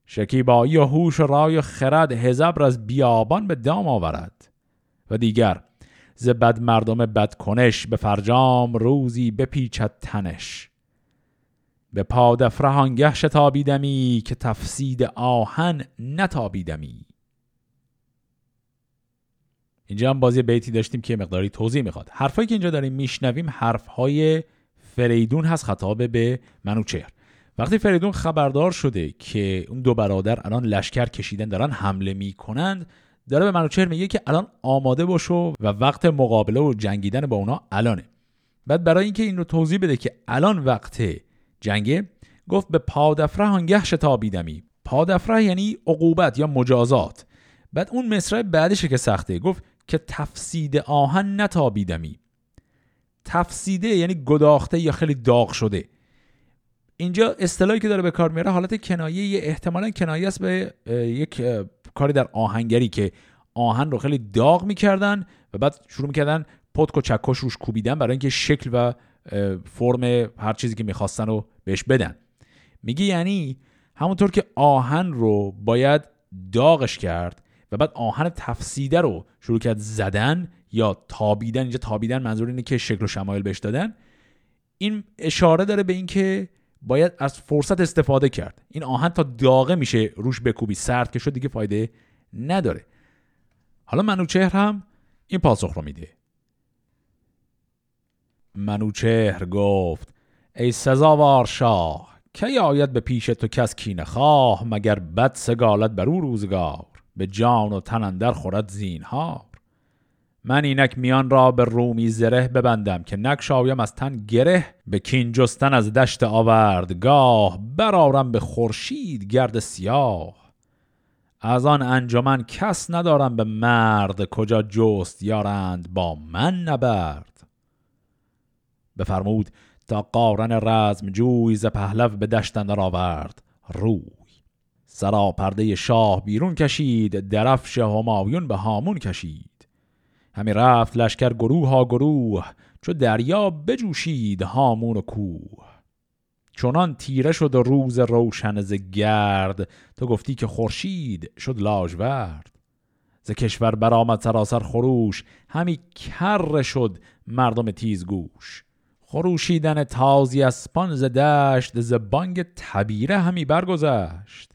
شکیبایی و هوش و رای و خرد هزبر از بیابان به دام آورد. و دیگر ز بد مردم بد کنش به فرجام روزی بپیچد تنش. به پادفره هنگه شتابیدمی که تفسید آهن نتابیدمی. اینجا هم بازی بیتی داشتیم که مقداری توضیح می‌خواد. حرفایی که اینجا داریم میشنویم حرفهای فریدون هست خطاب به منوچهر. وقتی فریدون خبردار شده که اون دو برادر الان لشکر کشیدن دارن حمله می‌کنند داره به منوچهر میگه که الان آماده باشو و وقت مقابله و جنگیدن با اونا الانه. بعد برای اینکه این رو توضیح بده که الان وقت جنگه گفت به پادفره هنگه شتابیدمی. پادفره یعنی عقوبت یا مجازات. بعد اون مصرع بعدشه که سخته. گفت که تفسید آهن نتابیدمی. تفسیده یعنی گداخته یا خیلی داغ شده. اینجا اصطلاحی که داره به کار میره حالت کنایه یه احتمالا کنایه است به یک کاری در آهنگری که آهن رو خیلی داغ می‌کردن و بعد شروع می‌کردن پتک و چکش روش کوبیدن برای اینکه شکل و فرم هر چیزی که می‌خواستن رو بهش بدن. میگه یعنی همونطور که آهن رو باید داغش کرد و بعد آهن تفسیده رو شروع کرد زدن یا تابیدن اینجا تابیدن منظور اینه که شکل و شمایل بهش دادن. این اشاره داره به اینکه باید از فرصت استفاده کرد. این آهن تا داغه میشه روش بکوبی سرد که شد دیگه فایده نداره. حالا منوچهر هم این پاسخ رو میده. منوچهر گفت ای سزاوار شاه کی آید به پیش تو کس کینه خواه مگر بد سگالت بر او روزگار؟ به جان و تن اندر خورد زینهار. من اینک میان را به رومی زره ببندم که نکشایم از تن گره به کین جستن از دشت آوردگاه برارم به خورشید گرد سیاه. از آن انجمن کس ندارم به مرد کجا جست یارند با من نبرد. بفرمود تا قارن رزم جوی ز پهلو به دشت اندر آورد روی سرا پرده شاه بیرون کشید درفش همایون به هامون کشید. همی رفت لشکر گروه ها گروه چو دریا بجوشید هامون و کوه. چنان تیره شد روز روشن ز گرد تو گفتی که خورشید شد لاژورد ز کشور برآمد سراسر خروش همی کر شد مردم تیزگوش. خروشیدن تازی اسپان ز دشت ز بانگ تبیره همی برگذشت.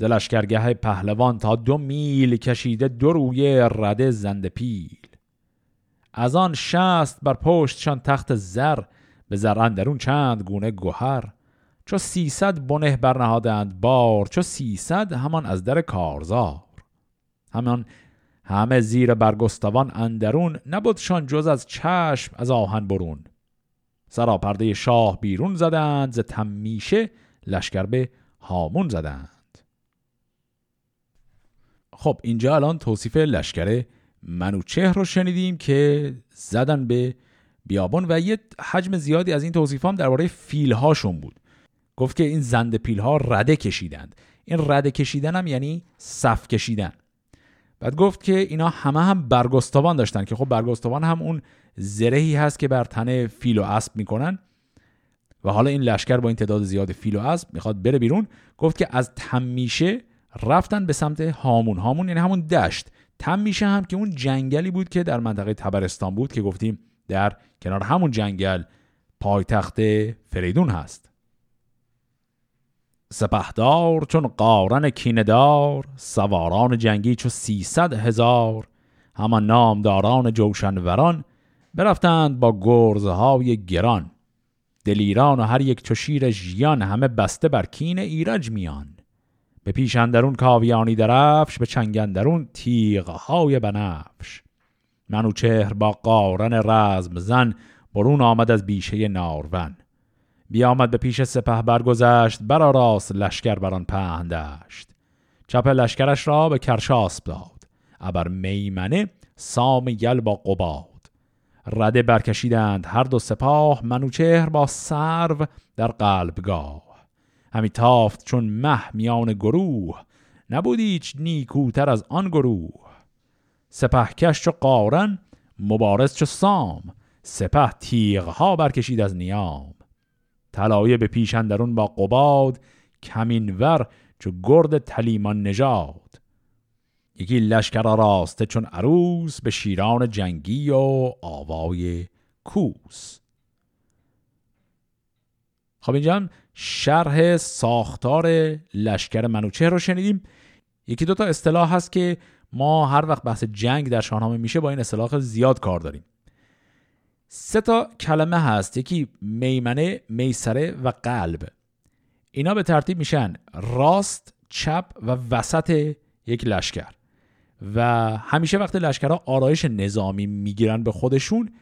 ز لشکرگه پهلوان تا دو میل کشیده دو روی رده زنده پیل. از آن شست بر پشتشان تخت زر به زر اندرون چند گونه گوهر چو سیصد بنه برنهادند بار چو سیصد همان از در کارزار. همان همه زیر برگستوان اندرون نبودشان جز از چشم از آهن برون. سراپرده شاه بیرون زدند ز تمیشه لشکر به هامون زدند. خب اینجا الان توصیف لشکر منوچهر رو شنیدیم که زدن به بیابان و یه حجم زیادی از این توصیف هم درباره فیل هاشون بود. گفت که این زنده پیل ها رده کشیدند. این رده کشیدن هم یعنی صف کشیدن. بعد گفت که اینا همه هم برگستوان داشتن که خب برگستوان هم اون زرهی هست که بر تن فیل و اسب می‌کنن. و حالا این لشکر با این تعداد زیاد فیل و اسب می‌خواد بره بیرون. گفت که از تمیشه رفتن به سمت هامون. هامون یعنی همون دشت. تم میشه هم که اون جنگلی بود که در منطقه تبرستان بود که گفتیم در کنار همون جنگل پایتخت فریدون هست. سپهدار چون قارن کیندار سواران جنگی چو سیصد هزار همان نامداران جوشنوران برفتند با گرزهای گران. دلیران و هر یک چو شیر همه بسته بر کین ایرج میان به پیش اندرون کاویانی درفش به چنگ اندرون تیغهای بنفش. منوچهر با قارن رزم زن برون آمد از بیشه نارون بیامد به پیش سپه برگذشت برا راست لشکر بران پهندشت چپ لشکرش را به کرشاسب داد ابر میمنه سام یل با قباد. رده برکشیدند هر دو سپاه منوچهر با سرو در قلبگاه. همی تافت چون مه میان گروه. نبود هیچ نیکوتر از آن گروه. سپهکش چو قارن مبارز چو سام. سپه تیغها برکشید از نیام. طلایه به پیش اندرون با قباد کمینور چو گرد تلیمان نژاد. یکی لشکر راسته چون عروس به شیران جنگی و آوای کوس. خب اینجا شرح ساختار لشکر منوچهر رو شنیدیم. یکی دو تا اصطلاح هست که ما هر وقت بحث جنگ در شاهنامه میشه با این اصطلاح زیاد کار داریم. سه تا کلمه هست یکی میمنه میسره و قلب. اینا به ترتیب میشن راست چپ و وسط یک لشکر. و همیشه وقتی لشکرها آرایش نظامی می‌گیرن به خودشون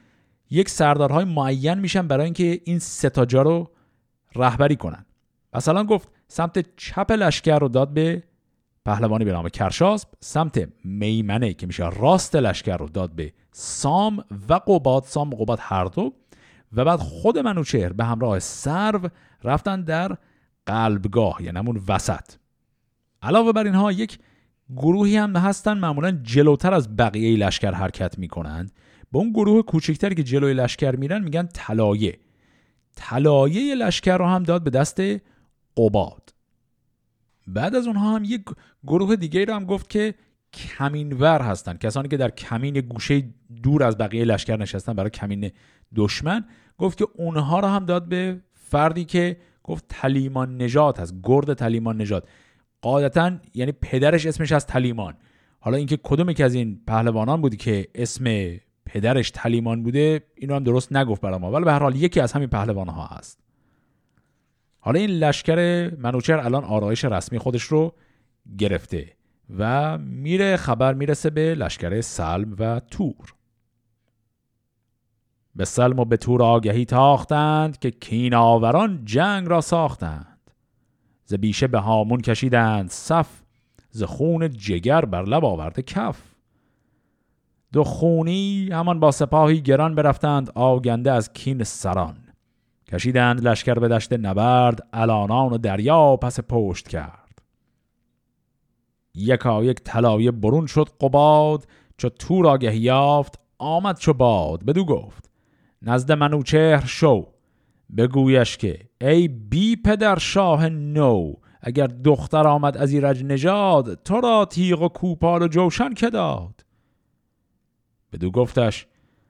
یک سردارهای معین میشن برای اینکه این ستاجا رو رهبری کنن. مثلا گفت سمت چپ لشکر رو داد به پهلوانی به نام کرشاسب سمت میمنه که میشه راست لشکر رو داد به سام و قباد. سام و قباد هر دو. و بعد خود منوچهر به همراه سرو رفتن در قلبگاه یعنی همون وسط. علاوه بر اینها یک گروهی هم هستن معمولا جلوتر از بقیه لشکر حرکت می‌کنند به اون گروه کوچکتری که جلوی لشکر میرن میگن طلایه. طلایه لشکر رو هم داد به دست قباد. بعد از اونها هم یک گروه دیگه رو هم گفت که کمینور هستن. کسانی که در کمین گوشه دور از بقیه لشکر نشستن برای کمین دشمن. گفت که اونها رو هم داد به فردی که گفت تلیمان نجات هست گرد تلیمان نجات قاعدتا یعنی پدرش اسمش از تلیمان. حالا اینکه کدومی که از این پهلوانان بودی که اسم پدرش تلیمان بوده اینو هم درست نگفت برای ما ولی به هر حال یکی از همین پهلوان ها هست. حالا این لشکر منوچر الان آرایش رسمی خودش رو گرفته و میره خبر می‌رسه به لشکر سلم و تور. به سلم و به تور آگهی تاختند که کیناوران جنگ را ساختند. ز بیشه به هامون کشیدند صف ز خون جگر بر لب آورده کف. دو خونی همان با سپاهی گران برفتند آگنده از کین سران. کشیدند لشکر به دشت نبرد الانان و دریا پس پشت کرد. یکا یک طلایه برون شد قباد چو تور آگهی یافت آمد چو باد. بدو گفت نزد منوچهر شو. بگویش که ای بی پدر شاه نو اگر دختر آمد از ایرج نژاد تو را تیغ و کوپال و جوشن که داد. بدو گفتش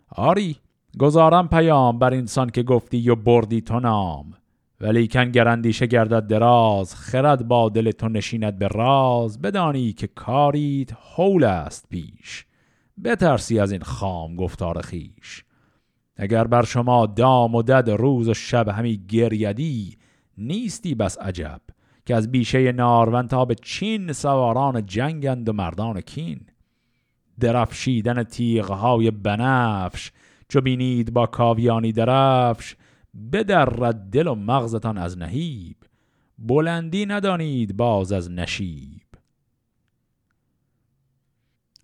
آری گزارم پیام بر اینسان که گفتی و بردی تو نام ولی کن گرندیشه گردد دراز خرد با دل تو نشیند به راز بدانی که کاریت حول است پیش. بترسی از این خام گفتار خیش اگر بر شما دام و دد روز و شب همی گریدی نیستی بس عجب که از بیشه نارون تا به چین سواران جنگند و مردان کین. درفشیدن تیغهای بنفش. چو بینید با کاویانی درفش بدرد دل و مغزتان از نهیب. بلندی ندانید باز از نشیب.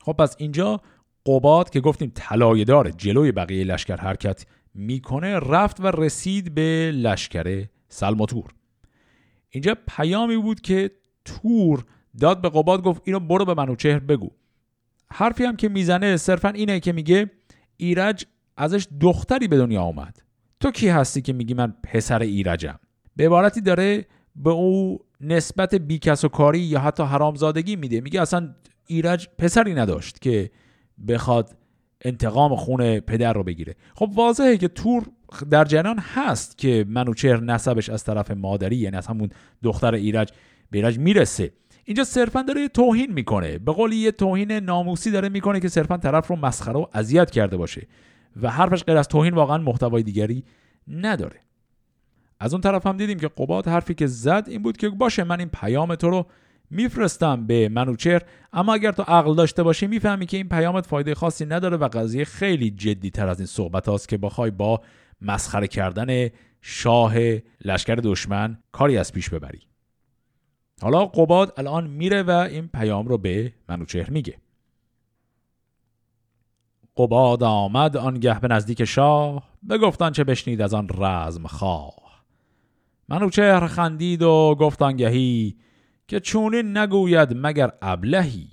خب پس اینجا قباد که گفتیم طلایه جلوی بقیه لشکر حرکت می‌کنه رفت و رسید به لشکر سلماتور. اینجا پیامی بود که تور داد به قباد گفت اینو برو به منوچهر بگو. حرفی هم که می‌زنه صرفا اینه که میگه ایرج ازش دختری به دنیا آمد. تو کی هستی که میگی من پسر ایرجم؟ به عبارتی داره به او نسبت بیکس و کاری یا حتی حرامزادگی میده. میگه اصلا ایرج پسری نداشت که بخواد انتقام خون پدر رو بگیره. خب واضحه که تور در جنان هست که منوچهر نسبش از طرف مادری یعنی از همون دختر ایرج به ایرج می‌رسه. اینجا صرفا داره توهین می‌کنه. به قولی یه توهین ناموسی داره می‌کنه که صرفا طرف رو مسخره و اذیت کرده باشه. و حرفش غیر از توهین واقعا محتوای دیگری نداره. از اون طرف هم دیدیم که قباد حرفی که زد این بود که باشه من این پیام تو رو میفرستم به منوچر اما اگر تو عقل داشته باشی می‌فهمی که این پیامت فایده خاصی نداره و قضیه خیلی جدی تر از این صحبت هاست که بخوای با مسخره کردن شاه لشکر دشمن کاری از پیش ببری. حالا قباد الان میره و این پیام رو به منوچهر میگه. قباد آمد آنگه به نزدیک شاه بگفتان چه بشنید از آن رزم خواه. منوچهر خندید و گفت آنگهی که چونین نگوید مگر ابلهی.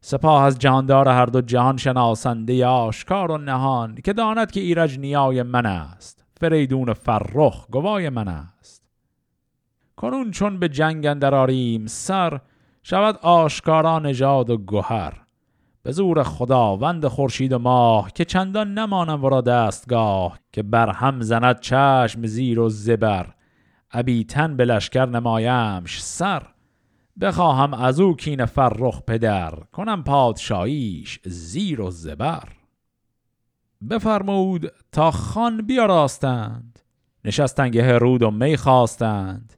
سپاه از جاندار هر دو جهان شناسنده آشکار و نهان که داند که ایرج نیای من است. فریدون فرخ گوای من است. کنون چون به جنگ اندر سر شود آشکارا نژاد و گوهر. به زور خداوند خورشید و ماه که چندان نمانم ورا دستگاه که بر هم زند چشم زیر و زبر. ابیتن به لشکر نمایمش سر بخواهم از او کین فرخ پدر. کنم پادشاهیش زیر و زبر. بفرمود تا خان بیاراستند. نشستنگه رود و می خواستند.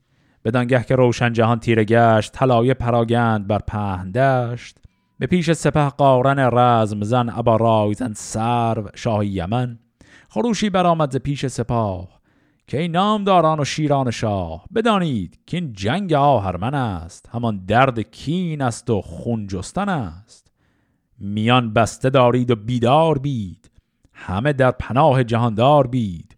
بدانگه که روشن جهان تیره گشت طلایه پراگند بر پهندشت به پیش سپه قارن رزم زن ابا رایزن سرو شاه یمن. خروشی برآمد ز پیش سپاه که ای نامداران و شیران شاه بدانید که این جنگ آهرمن است همان درد کین است و خون جستن است. میان بسته دارید و بیدار بید همه در پناه جهاندار بید.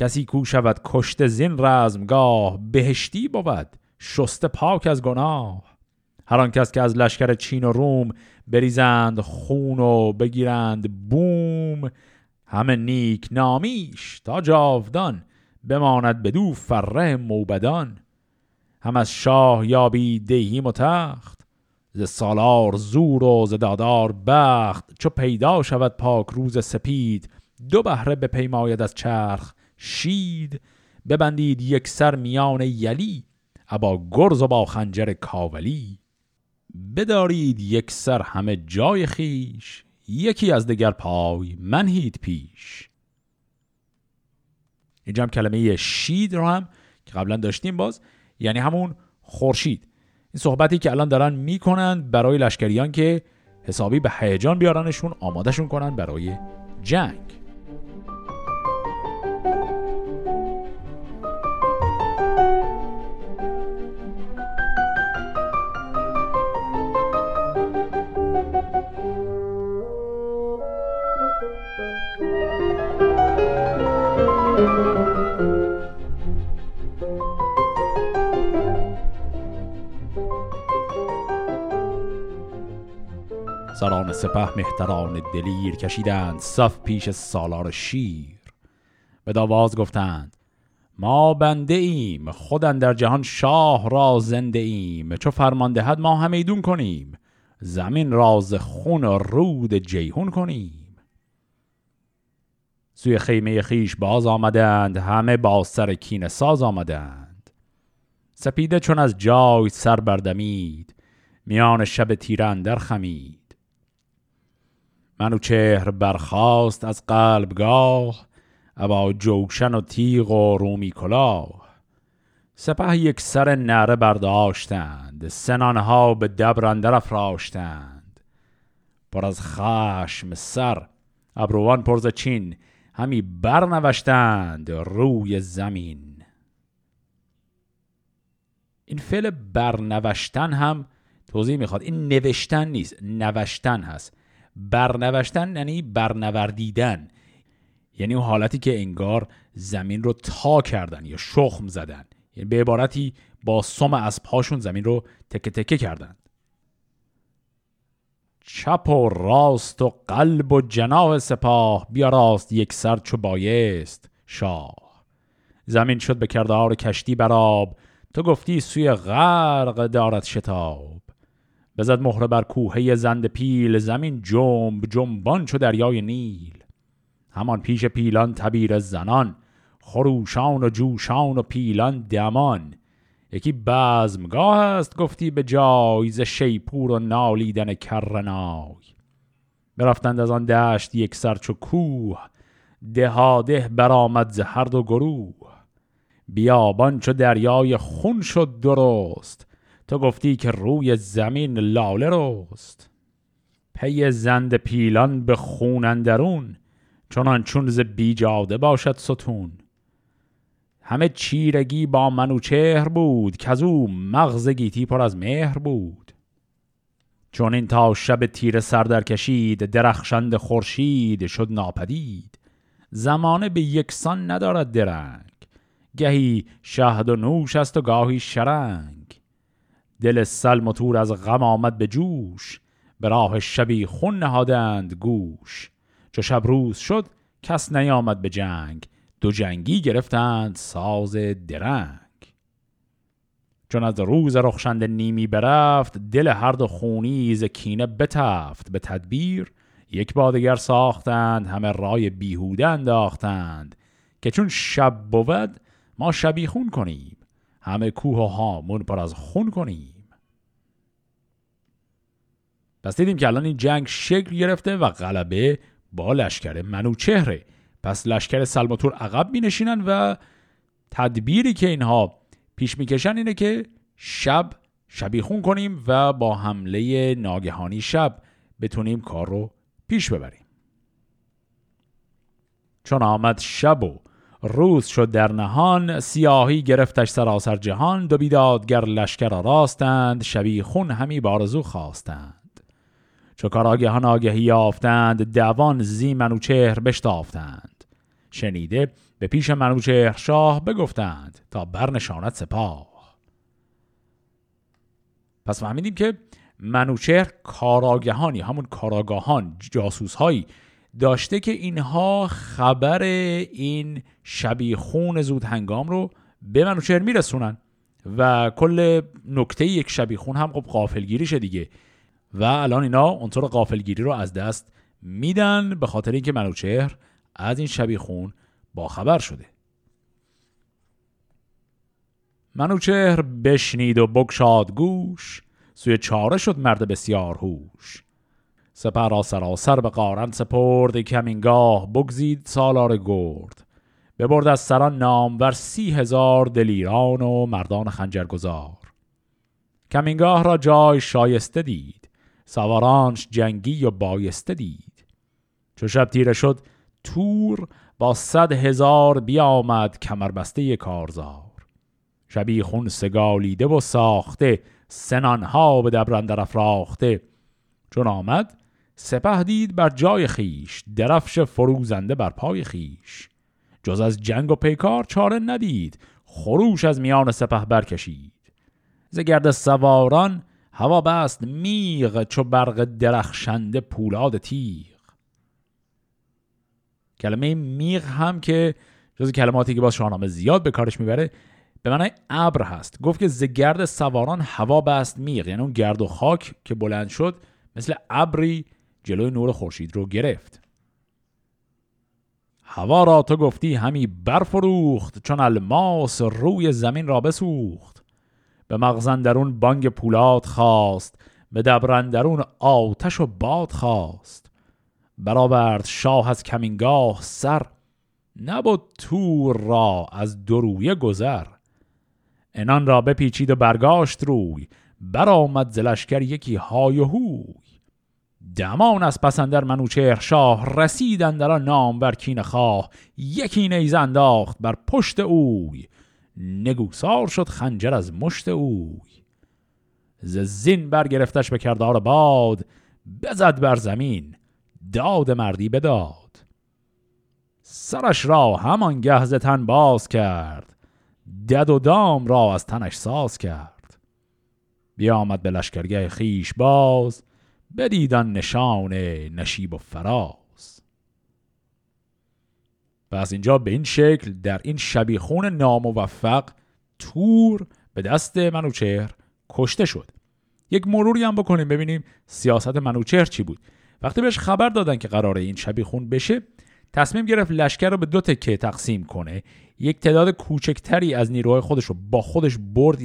کسی کو شود کشت زین رزمگاه بهشتی بود شسته پاک از گناه. هر آن کس که از لشکر چین و روم بریزند خون و بگیرند بوم همه نیک نامیش تا جاودان بماند بدو فره موبدان. هم از شاه یابی دهیم و تخت ز سالار زور و ز دادار بخت. چو پیدا شود پاک روز سپید دو بهره به پیماید از چرخ. شید ببندید یک سر میان یلی ابا گرز و با خنجر کاولی. بدارید یک سر همه جای خیش یکی از دگر پای منهید پیش. اینجا هم کلمه شید رو هم که قبلا داشتیم باز یعنی همون خورشید. این صحبتی که الان دارن می‌کنند برای لشکریان که حسابی به هیجان بیارنشون آمادهشون کنن برای جنگ. سران سپه مهتران دلیر کشیدند صف پیش سالار شیر. به داواز گفتند ما بنده ایم خودن در جهان شاه را زنده ایم چو فرمان دهد ما همیدون کنیم زمین راز خون رود جیهون کنیم. سوی خیمه خیش باز آمدند همه با سر کین ساز آمدند. سپیده چون از جای سر بردمید میان شب تیران در خمید. چهر برخاست از قلبگاه ابا جوشن و تیغ و رومی کلاه. سپه یک سر نره برداشتند سنانها به افراشتند. پر از خشم سر ابروان پرز چین همی برنوشتند روی زمین. این فعل برنوشتن هم توضیح می‌خواد. این نوشتن نیست نوشتن هست. برنوشتن یعنی برنوردیدن. یعنی اون حالتی که انگار زمین رو تا کردن یا شخم زدن. یعنی به عبارتی با سم پاشون زمین رو تکه تکه کردن. چپ و راست و قلب و جناه سپاه بیا راست یک سر چو بایست شاه. زمین شد به کردار کشتی براب تو گفتی سوی غرق دارد شتاب. بزد مهره بر کوهه زند پیل زمین جنب جنبان چو دریای نیل. همان پیش پیلان تبیر زنان خروشان و جوشان و پیلان دمان. یکی بزمگاه است گفتی به جای ز شیپور و نالیدن کرنای. برفتند از آن دشت یک سرچو کوه دهاده برآمد ز هر دو گروه. بیابان چو دریای خون شد درست تو گفتی که روی زمین لاله روست پی زند پیلان به خون اندرون چنان چون ز بیجاده باشد ستون. همه چیرگی با منوچهر بود که از او مغز گیتی پر از مهر بود. چون این تا شب تیر سردر کشید درخشند خورشید شد ناپدید. زمانه به یکسان ندارد درنگ گهی شهد و نوش است و گاهی شرنگ. دل سلم و تور از غم آمد به جوش. به راه شبی خون نهادند گوش. چو شب روز شد کس نیامد به جنگ. دو جنگی گرفتند ساز درنگ. چون از روز رخشنده نیمی برفت دل هر دو خونی ز کینه بتفت. به تدبیر یک بادگر ساختند همه رای بیهوده انداختند. که چون شب بود ما شبی خون کنیم. همه کوه و هامون پر از خون کنیم. پس دیدیم که الان این جنگ شکل گرفته و غلبه با لشکر منوچهره. پس لشکر سلماتور عقب می نشینن و تدبیری که اینها پیش می‌کشن اینه که شب شبیخون کنیم و با حمله ناگهانی شب بتونیم کار رو پیش ببریم. چون آمد شب و روز شد در نهان سیاهی گرفتش سراسر جهان دو بیدادگر لشکر راستند شبی خون همی بارزو خواستند. چو کاراگهان آگهی یافتند دوان زی منوچهر بشتافتند. شنیده به پیش منوچهر شاه بگفتند تا برنشاند سپاه. پس فهمیدیم که منوچهر کاراگهانی همون کاراگاهان جاسوس هایی داشته که اینها خبر این شبی خون زود هنگام رو به منوچهر میرسونن و کل نکته یک شبی خون هم خب قافلگیریشه دیگه. و الان اینا اونطور قافلگیری رو از دست میدن به خاطر اینکه منوچهر از این شبی خون با خبر شده. منوچهر بشنید و بگشاد گوش سوی چاره شد مرد بسیار هوش. سپر را سراسر به قارن سپرد کمینگاه بگزید سالار گرد. ببرد از سران نامور سی هزار دلیران و مردان خنجرگزار. کمینگاه را جای شایسته دید سوارانش جنگی و بایسته دید. چو شب تیره شد تور با صد هزار بیامد کمربسته کارزار. شبی خون سگالیده و ساخته سنانها به دبرندر افراخته. چون آمد سپه دید بر جای خیش درفش فروزنده بر پای خیش جز از جنگ و پیکار چاره ندید خروش از میان سپه برکشید. ز گرد سواران هوا بست میغ چو برق درخشنده پولاد تیغ. کلمه میغ هم که جز کلماتی که باز شاهنامه زیاد به کارش می‌بره به معنای ابر هست. گفت که زگرد سواران هوا بست میغ یعنی اون گرد و خاک که بلند شد مثل ابری جلوی نور خورشید رو گرفت. هوا را تو گفتی همی برفروخت چون الماس روی زمین را بسوخت. به مغزندرون بانگ پولاد خواست به دبرندرون آتش و باد خواست. برآورد شاه از کمینگاه سر نبود تور را از درویه گذر. انان را بپیچید و برگاشت روی برآمد زلشکر یکی های و هوی. دمان از پسندر منوچهر شاه رسیدن در نام بر کین خواه. یکی نیز انداخت بر پشت اوی. نگوسار شد خنجر از مشت اوی. ز زین برگرفتش به کردار باد بزد بر زمین داد مردی بداد سرش را همان گهز تن باز کرد دد و دام را از تنش ساز کرد. بیامد به لشکرگه خیش باز بدیدن نشان نشیب و فراز. و از اینجا به این شکل در این شبیخون ناموفق تور به دست منوچهر کشته شد. یک مروری هم بکنیم ببینیم سیاست منوچهر چی بود. وقتی بهش خبر دادن که قراره این شبیخون بشه تصمیم گرفت لشکر رو به دو تکه تقسیم کنه. یک تعداد کوچکتری از نیروهای خودش رو با خودش برد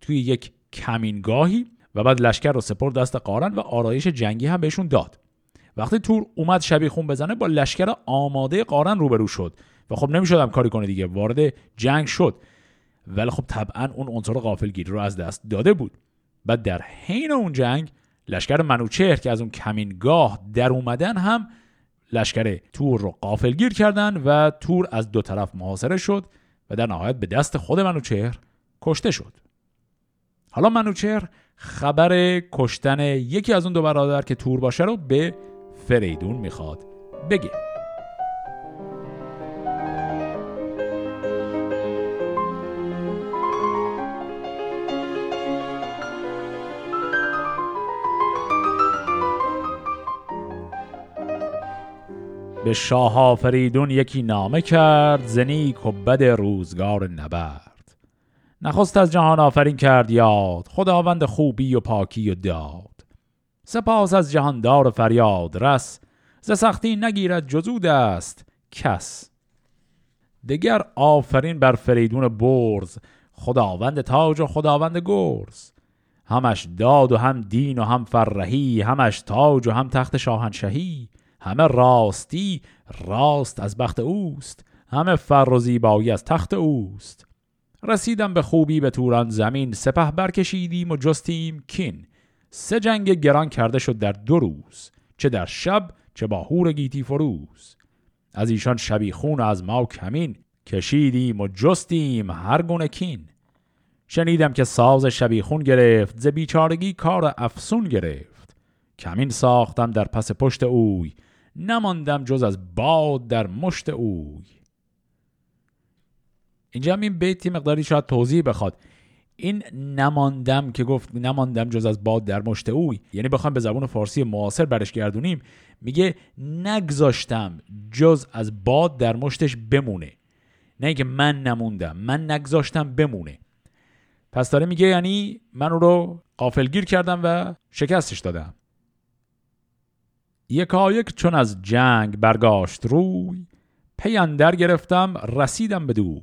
توی یک کمینگاهی و بعد لشکر رو سپرد دست قارن و آرایش جنگی هم بهشون داد. وقتی تور اومد شبیه خون بزنه با لشکر آماده قارن روبرو شد و خب نمی‌شدم کاری کنه دیگه وارد جنگ شد. ولی خب طبعا اون عنصر غافلگیری رو از دست داده بود. و در حین اون جنگ لشکر منوچهر که از اون کمینگاه در اومدن هم لشکر تور رو قافلگیر کردن و تور از دو طرف محاصره شد و در نهایت به دست خود منوچهر کشته شد. حالا منوچهر خبر کشتن یکی از اون دو برادر که تور باشه رو به فریدون می‌خواد بگه. به شاه فریدون یکی نامه کرد زنیک و بد روزگار نبرد. نخست از جهان آفرین کرد یاد خداوند خوبی و پاکی و داد. سپاس از جهاندار فریاد رس ز سختی نگیرد جزود است کس. دگر آفرین بر فریدون برز خداوند تاج و خداوند گرز. همش داد و هم دین و هم فرهی همش تاج و هم تخت شاهنشهی. همه راستی راست از بخت اوست همه فر و زیبایی از تخت اوست. رسیدم به خوبی به توران زمین. سپه برکشیدیم و جستیم کین. سه جنگ گران کرده شد در دو روز چه در شب چه با هور گیتی فروز. از ایشان شبیخون از ما کمین. کشیدیم و جستیم هر گونه کین. شنیدم که ساز شبیخون گرفت ز بیچارگی کار افسون گرفت. کمین ساختم در پس پشت اوی نماندم جز از باد در مشت اوی. اینجا هم این بیتی مقداری شاید توضیح بخواد. این نماندم که گفت نماندم جز از باد در مشت اوی. یعنی بخوام به زبون فارسی معاصر برش گردونیم. میگه نگذاشتم جز از باد در مشتش بمونه. نه اینکه من نموندم من نگذاشتم بمونه. پس داره میگه یعنی من او رو قافلگیر کردم و شکستش دادم. یکایک چون از جنگ برگاشت روی پی اندر گرفتم رسیدم به دوی.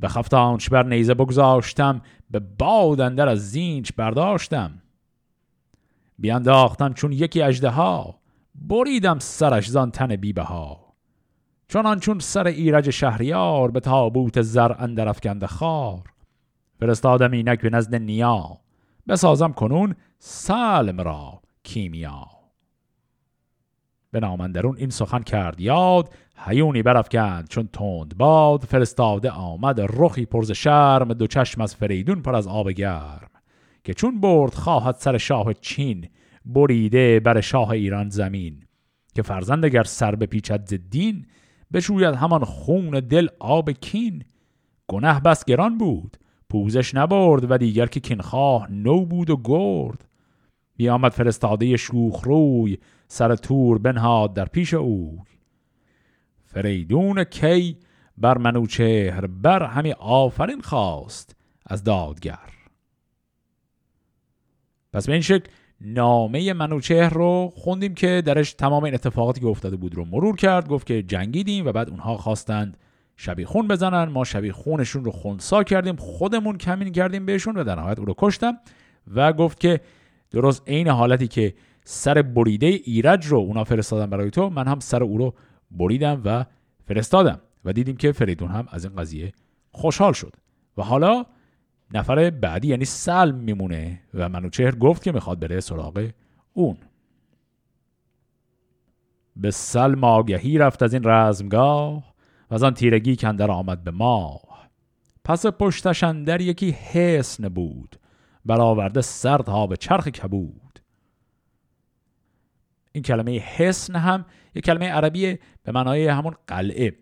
به خفتانش بر نیزه بگذاشتم به باد اندر از زینچ برداشتم. بیانداختم چون یکی اجده ها بریدم سرش زان تن بیبه ها چون سر ایرج شهریار به تابوت زر اندر افکنده خار. فرستادم اینک به نزد نیا بسازم کنون سلم را کیمیا. به نامندرون این سخن کرد. یاد هیونی برافکند چون تند باد. فرستاده آمد رخی پرز شرم دو چشم از فریدون پر از آب گرم. که چون برد خواهد سر شاه چین بریده بر شاه ایران زمین. که فرزند اگر سر پیچد ز دین بشوید همان خون دل آب کین. گنه بس گران بود پوزش نبرد و دیگر که کینخواه نو بود و گرد. بیامد فرستاده شوخ روی سر تور بنهاد در پیش او. فریدون کی بر منوچهر بر همی آفرین خواست از دادگر. پس به این شکل نامه منوچهر رو خوندیم که درش تمام این اتفاقاتی که افتاده بود رو مرور کرد گفت که جنگیدیم و بعد اونها خواستند شبیه خون بزنن. ما شبیه خونشون رو خونسا کردیم خودمون کمین کردیم بهشون و در نهایت او رو کشتم و گفت که درست عین حالتی که سر بریده ایرج رو اونا فرستادن برای تو من هم سر او رو بریدم و فرستادم و دیدیم که فریدون هم از این قضیه خوشحال شد. و حالا نفر بعدی یعنی سلم میمونه و منوچهر گفت که می‌خواد بره سراغ اون. به سلم آگهی رفت از این رزمگاه و از آن تیرگی کندر آمد به ماه. پس پشتش اندر یکی حسن بود برآورده سرد ها به چرخ کبود. این کلمه حسن هم یک کلمه عربی به معنای همون قلعه.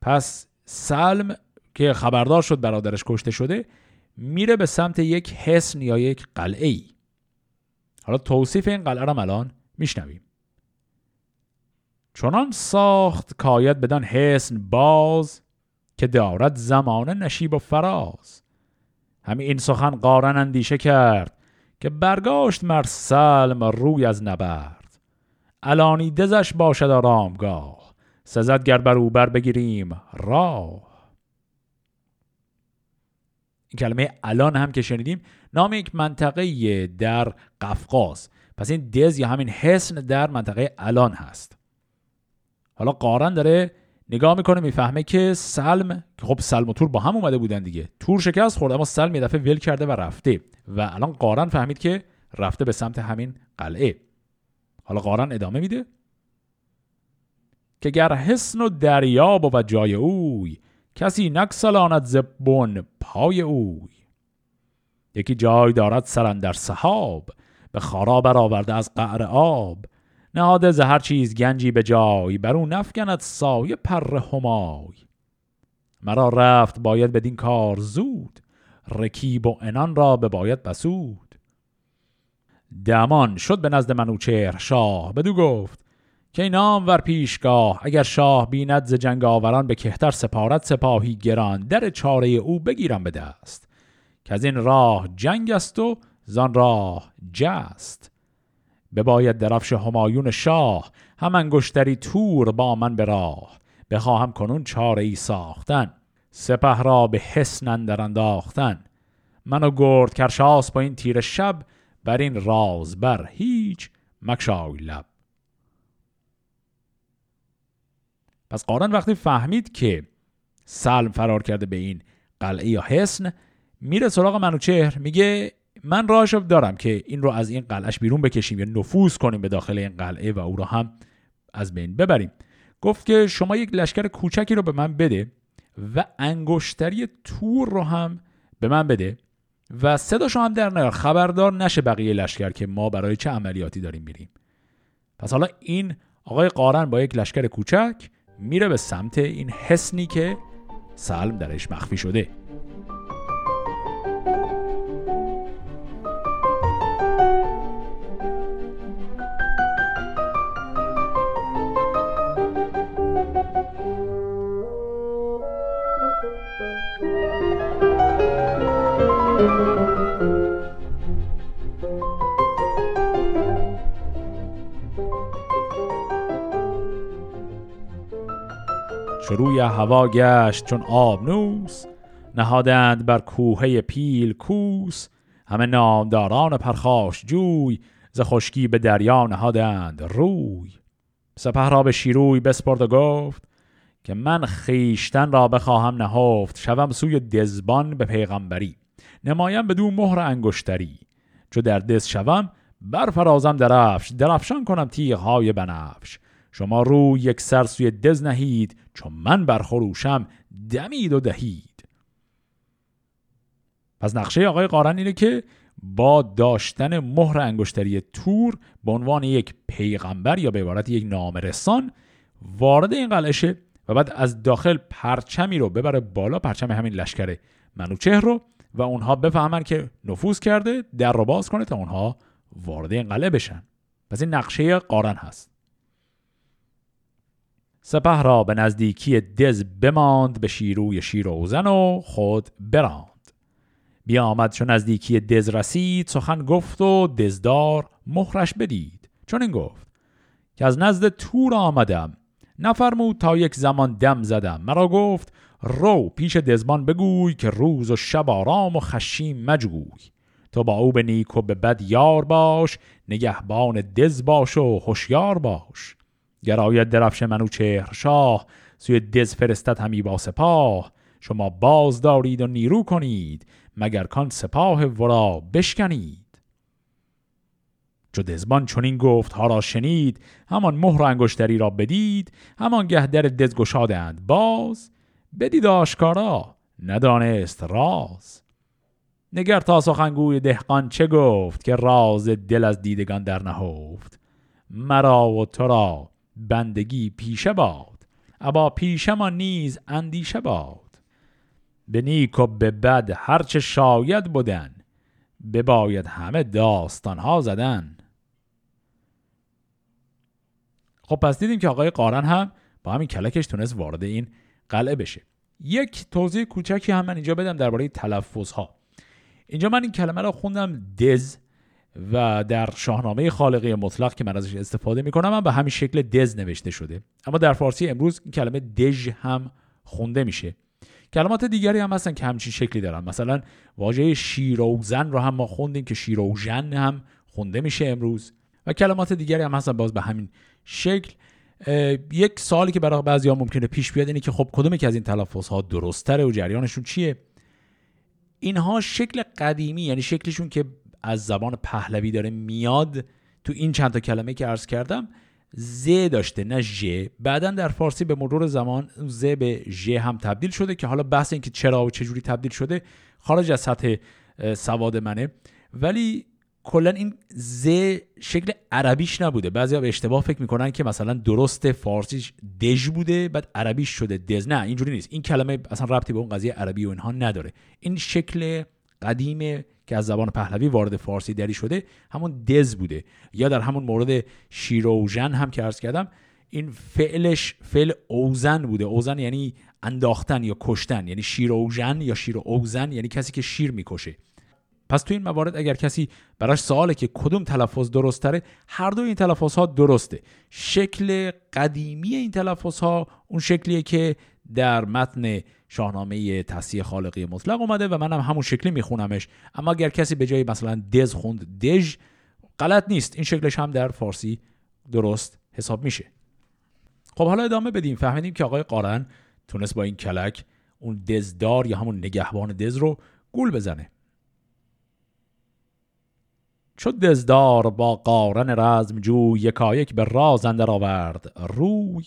پس سلم که خبردار شد برادرش کشته شده میره به سمت یک حسن یا یک قلعه ای حالا توصیف این قلعه را الان میشنویم. چنان ساخت کاید بدان حسن باز که دارد زمان نشیب و فراز. همین این سخن قارن اندیشه کرد که برگاشت مر سلم روی از نبرد. الانی دزش باشد آرامگاه. سزد گر بر او بر بگیریم راه. این کلمه الان هم که شنیدیم نام یک منطقه در قفقاز. پس این دز یا همین حسن در منطقه الان هست. حالا قارن داره نگاه می‌کنه می‌فهمه که سلم که خب سلم و تور با هم اومده بودن دیگه. تور شکست خورد اما سلم یه دفعه ول کرده و رفته. و الان قارن فهمید که رفته به سمت همین قلعه. حالا قارن ادامه میده. که گر حسن و دریا و جای اوی کسی نکسلاند زبون پای اوی. یکی جای دارد سرن در صحاب به خارا برآورده از قعر آب. نهاده ز هر چیز گنجی به جای بر او نفگند سایه پر همای. مرا رفت باید بدین کار زود رکیب و انان را به باید بسود. دمان شد به نزد منوچهر شاه بدو گفت که نام ور پیشگاه اگر شاه بیند ز جنگ آوران به کهتر سپارت سپاهی گران. در چاره او بگیرم به دست که از این راه جنگ است و زان راه جست. بباید درفش همایون شاه هم انگشتری تور با من به راه بخواهم کنون چاره ای ساختن سپه را به حسن اندر انداختن. من و گرد کرشاس با این تیر شب بر این راز بر هیچ مکشای لب. پس قارن وقتی فهمید که سلم فرار کرده به این قلعه یا حسن میره سراغ منوچهر میگه من راهش دارم که این رو از این قلعهش بیرون بکشیم یا نفوذ کنیم به داخل این قلعه و او رو هم از بین ببریم. گفت که شما یک لشکر کوچکی رو به من بده و انگشتری تور رو هم به من بده. و صداشو هم در نیار. خبردار نشه بقیه لشکر که ما برای چه عملیاتی داریم میریم. پس حالا این آقای قارن با یک لشکر کوچک میره به سمت این حسنی که سلم درش مخفی شده. روی هوا گشت چون آبنوس نهادند بر کوهه پیل کوس. همه نامداران پرخاش جوی ز خشکی به دریا نهادند روی. سپه را به شیروی بسپرد و گفت که من خیشتن را بخواهم نهفت شوم سوی دزبان به پیغمبری. نمایم به دو مهر انگشتری. چو در دز شوم برفرازم درفش درفشان کنم تیغهای بنفش. شما رو یک سر سوی دز نهید چون من برخروشم دمید و دهید. پس نقشه آقای قارن اینه که با داشتن مهر انگشتری تور به عنوان یک پیغمبر یا به عبارت یک نامرسان وارد این قلعه شه و بعد از داخل پرچمی رو ببره بالا پرچم همین لشکر منوچهر رو و اونها بفهمن که نفوذ کرده در رو باز کنه تا اونها وارد این قلعه بشن. پس این نقشه قارن هست. سپه را به نزدیکی دز بماند به شیروی شیر اوزن و خود براند. بیامد چون نزدیکی دز رسید سخن گفت و دزدار مخرش بدید. چون این گفت که از نزد تور آمدم. نفرمود تا یک زمان دم زدم. مرا گفت رو پیش دزبان بگوی که روز و شب آرام و خشیم مجگوی تو با او به نیک و به بد یار باش نگهبان دز باش و هوشیار باش. گراید درفش منو چهر شاه سوی دز فرستد همی با سپاه. شما باز دارید و نیرو کنید مگر کان سپاه ورا بشکنید. چو دزبان چنین گفت ها را شنید همان مهر انگشتری را بدید همان گه در دز گشادند باز. بدید آشکارا ندانست راز. نگر تا سخنگوی دهقان چه گفت که راز دل از دیدگان در نهفت. مرا و تو را بندگی پیشه باد. ابا پیشه ما نیز اندیشه باد. به نیک و به بد هرچه شاید بودن بباید همه داستان ها زدن. خب پس دیدیم که آقای قارن هم با همین کلکش تونست وارد این قلعه بشه. یک توضیح کوچکی هم من اینجا بدم درباره تلفظ ها. اینجا من این کلمه رو خوندم دز. و در شاهنامه خالقی مطلق که من ازش استفاده می‌کنم هم به همین شکل دز نوشته شده. اما در فارسی امروز کلمه دژ هم خونده میشه. کلمات دیگری هم هستن که همچین شکلی دارن. مثلا واژه شیروزن رو هم ما خوندیم که شیروژن هم خونده میشه امروز. و کلمات دیگری هم هستن باز به همین شکل. یک سالی که برای بعضی ها ممکنه پیش بیاد اینه که خب کدومی که از این تلفظ ها درستره و جریانشون چیه؟ اینها شکل قدیمی یعنی شکلشون که از زبان پهلوی داره میاد تو این چند تا کلمه که عرض کردم ز داشته نه ژ. بعدا در فارسی به مرور زمان ز به ژ هم تبدیل شده که حالا بحث اینکه چرا و چجوری تبدیل شده خارج از سطح سواد منه. ولی کلا این ز شکل عربیش نبوده. بعضی به اشتباه فکر می‌کنن که مثلا درست فارسیش دژ بوده بعد عربیش شده دز نه اینجوری نیست. این کلمه اصلا ربطی به اون قضیه عربی و اینها نداره. این شکل قدیم که از زبان پهلوی وارد فارسی دری شده همون دز بوده. یا در همون مورد شیروژن هم که عرض کردم این فعلش فعل اوزن بوده. اوزن یعنی انداختن یا کشتن. یعنی شیروژن یا شیر اوزن یعنی کسی که شیر می‌کشه. پس تو این موارد اگر کسی براش سواله که کدوم تلفظ درست تره هر دو این تلفظ ها درسته. شکل قدیمی این تلفظ ها اون شکلیه که در متن شاهنامه تصیح خالقی مطلق اومده و منم همون شکلی میخونمش. اما اگر کسی به جای مثلا دز خوند دژ غلط نیست. این شکلش هم در فارسی درست حساب میشه. خب حالا ادامه بدیم. فهمیدیم که آقای قارن تونست با این کلک اون دزدار یا همون نگهبان دز رو گول بزنه. چو دزدار با قارن رزم جو یکایک به راز اندر آورد روی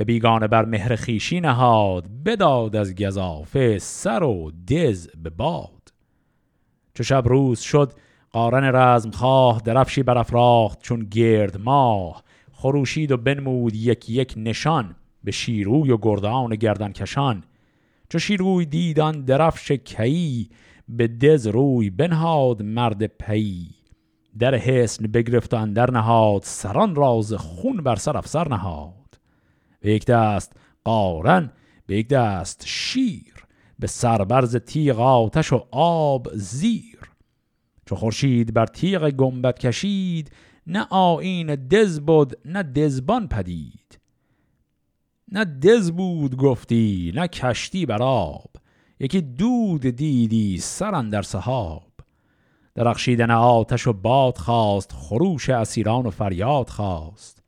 به بیگانه بر مهر خیشی نهاد بداد از گذافه سر و دز به باد. چو شب روز شد قارن رزم خواه درفشی برافراخت چون گرد ماه. خروشید و بنمود یک یک نشان به شیروی و گردان گردن کشان. چو شیروی دیدان درفش کی به دز روی بنهاد مرد پی. در حسن بگرفت و اندر نهاد سران راز خون بر سر افسر نهاد. به یک دست قارن به یک دست شیر به سربرز تیغ آتش و آب زیر. چو خورشید بر تیغ گنبد کشید نه آین دز بود نه دزبان پدید. نه دز بود گفتی نه کشتی بر آب یکی دود دیدی سرن در سحاب. درخشیدن آتش و باد خواست خروش اسیران و فریاد خواست.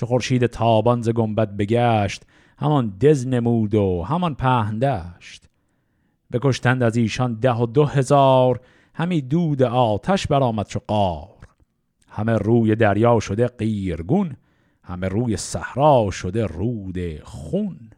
چو خورشید تابان ز گنبد بگشت همان دز نمود و همان پهندشت بکشتند از ایشان ده و دو هزار همی دود آتش برآمد چو قار همه روی دریا شده قیرگون همه روی صحرا شده رود خون.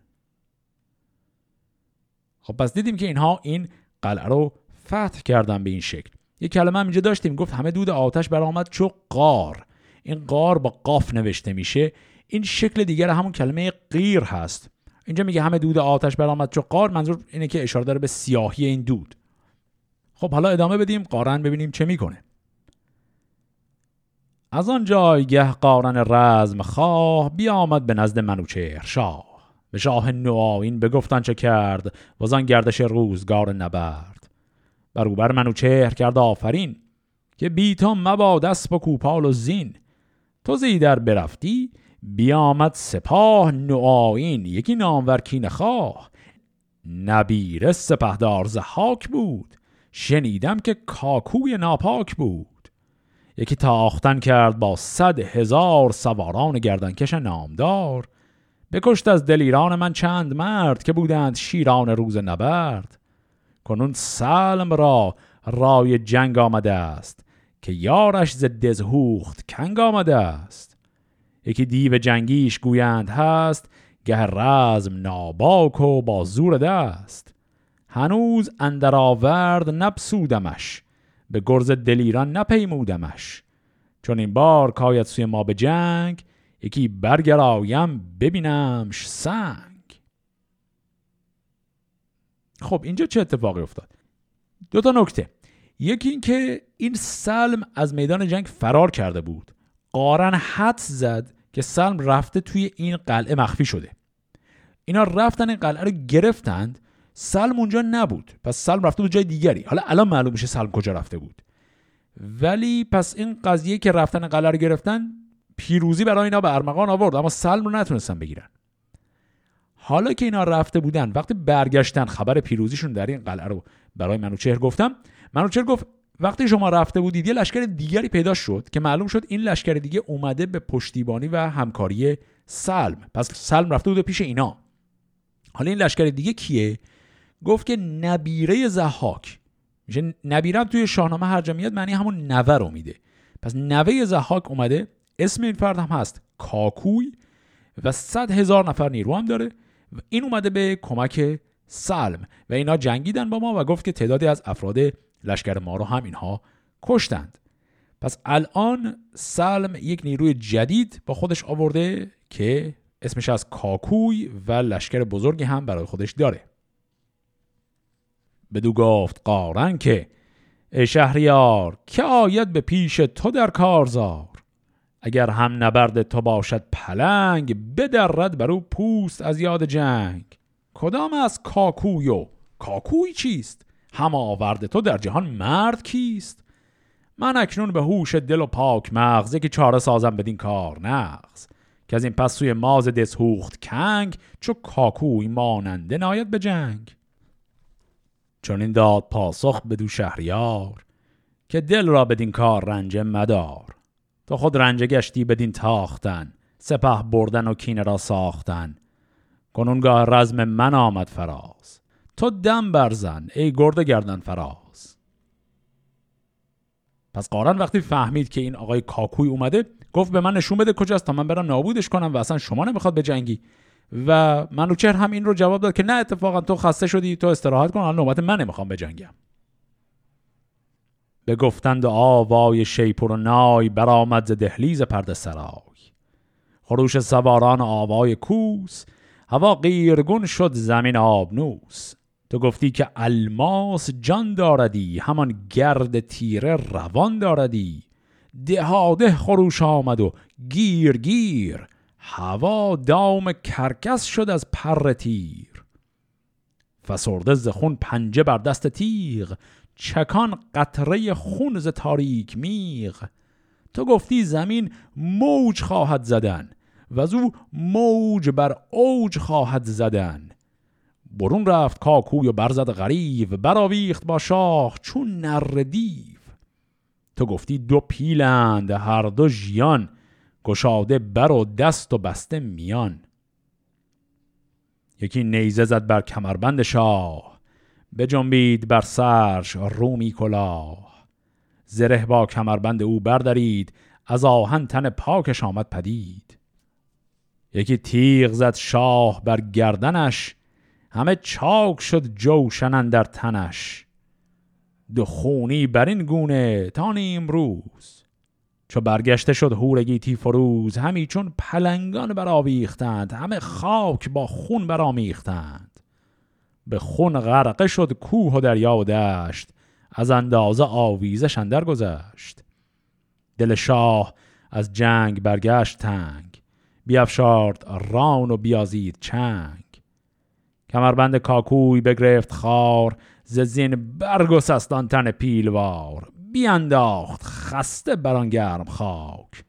خب پس دیدیم که اینها این قلعه رو فتح کردن به این شکل. یه کلمه هم اینجا داشتیم گفت همه دود آتش برآمد چو قار این قار با قاف نوشته میشه این شکل دیگر همون کلمه قیر هست. اینجا میگه همه دود آتش برآمد چو قار منظور اینه که اشاره داره به سیاهی این دود. خب حالا ادامه بدیم قارن ببینیم چه می‌کنه. از آن جایگه قارن رزم خواه بیامد به نزد منوچهر شاه. به شاه نوآیین بگفتن چه کرد و آن گردش روزگار نبرد. بروبر منوچهر کرد آفرین که بیتا مباد اسب و کوپال و زین. تو زیدر برفتی بیامد سپاه نوآین یکی نامور کین خواه. نبیره سپهدار زحاک بود شنیدم که کاکوی ناپاک بود. یکی تاختن کرد با صد هزار سواران گردنکش نامدار. بکشت از دلیران من چند مرد که بودند شیران روز نبرد. کنون سلم را رای جنگ آمده است. که یارش ز دزهوخت کنگ آمده است. یکی دیو جنگیش گویند هست گه رزم ناباک و با زور دست. هنوز اندر آورد نبسودمش به گرز دلیران نپیمودمش. چون این بار کاید سوی ما به جنگ یکی برگرایم ببینمش سنگ. خب اینجا چه اتفاقی افتاد؟ دو تا نکته. یکی اینکه این سلم از میدان جنگ فرار کرده بود. قارن حد زد که سلم رفته توی این قلعه مخفی شده. اینا رفتن این قلعه رو گرفتند. سلم اونجا نبود. پس سلم رفته بود جای دیگری. حالا الان معلوم میشه سلم کجا رفته بود. ولی پس این قضیه که رفتن قلعه رو گرفتن پیروزی برای اینا به ارمغان آورد. اما سلم رو نتونستن بگیرن. حالا که اینا رفته بودن وقتی برگشتن خبر پیروزیشون در این قلعه رو برای منوچهر گفتم منوچهر گفت وقتی شما رفته بودید یه لشکر دیگری پیدا شد که معلوم شد این لشکر دیگه اومده به پشتیبانی و همکاری سلم. پس سلم رفته بود پیش اینا. حالا این لشکر دیگه کیه؟ گفت که نبیره زحاک میشه نبیرم توی شاهنامه هر جمعیت معنی همون نوه رو میده. پس نوه زحاک اومده اسم این فرد هم هست کاکوی و صد هزار نفر نیرو هم داره و این اومده به کمک سلم. و اینا جنگیدن با ما و گفت که تعدادی از افراد لشکر ما رو هم اینها کشتند. پس الان سلم یک نیروی جدید با خودش آورده که اسمش از کاکوی و لشکر بزرگی هم برای خودش داره. بدو گفت قارن که ای شهریار که آید به پیش تو در کارزار؟ اگر هم نبرد تو باشد پلنگ بدرد بر او پوست از یاد جنگ. کدام از کاکوی و کاکوی چیست؟ هم آورده. تو در جهان مرد کیست؟ من اکنون به هوش دل و پاک مغز که چاره سازم بدین کار نغز. که از این پس سوی ماز دسهوخت کنگ چو کاکوی ماننده ناید به جنگ. چون این داد پاسخ به دو شهریار که دل را بدین کار رنج مدار. تو خود رنج گشتی بدین تاختن سپه بردن و کینه را ساختن. کنونگاه رزم من آمد فراز. تو دم برزن. ای گرد گردن فراز. پس قارن وقتی فهمید که این آقای کاکوی اومده گفت به من نشون بده کجاست تا من برم نابودش کنم و اصلا شما نمی‌خواد به جنگی. و منوچهر هم این رو جواب داد که نه اتفاقا تو خسته شدی تو استراحت کن الان نوبت من نمی‌خوام بجنگم به گفتند آوای شیپور و نای برآمد ز دهلیز پرده سرای. خروش سواران آوای کوس هوا غیرگون شد زمین آبنوس. تو گفتی که الماس جان داردی همان گرد تیره روان داردی. دهاده خروش آمد و گیر گیر. هوا دام کرکس شد از پر تیر. فسرده ز خون پنجه بر دست تیغ چکان قطره خون ز تاریک میغ. تو گفتی زمین موج خواهد زدن و از او موج بر اوج خواهد زدن. برون رفت کاکوی و برزد غریب براویخت با شاه چون نر دیو. تو گفتی دو پیلند هر دو ژیان. گشاده بر و دست و بسته میان. یکی نیزه زد بر کمربند شاه جنبید بر سرش رومی کلاه. زره با کمربند او بردارید از آهن تن پاکش آمد پدید. یکی تیغ زد شاه بر گردنش همه چاک شد جوشنن در تنش. دو خونی بر این گونه تا روز. چو برگشته شد هورگیتی فروز همی چون پلنگان برآویختند همه خاک با خون برآمیختند. به خون غرقه شد کوه و دریا و دشت از اندازه آویزش اندر گذشت. دل شاه از جنگ برگشت تنگ بیافشارد ران و بیازید چنگ. کمربند کاکوی بگرفت خار ز زین برگسستان تن پیلوار. بیانداخت خسته بران گرم خاک.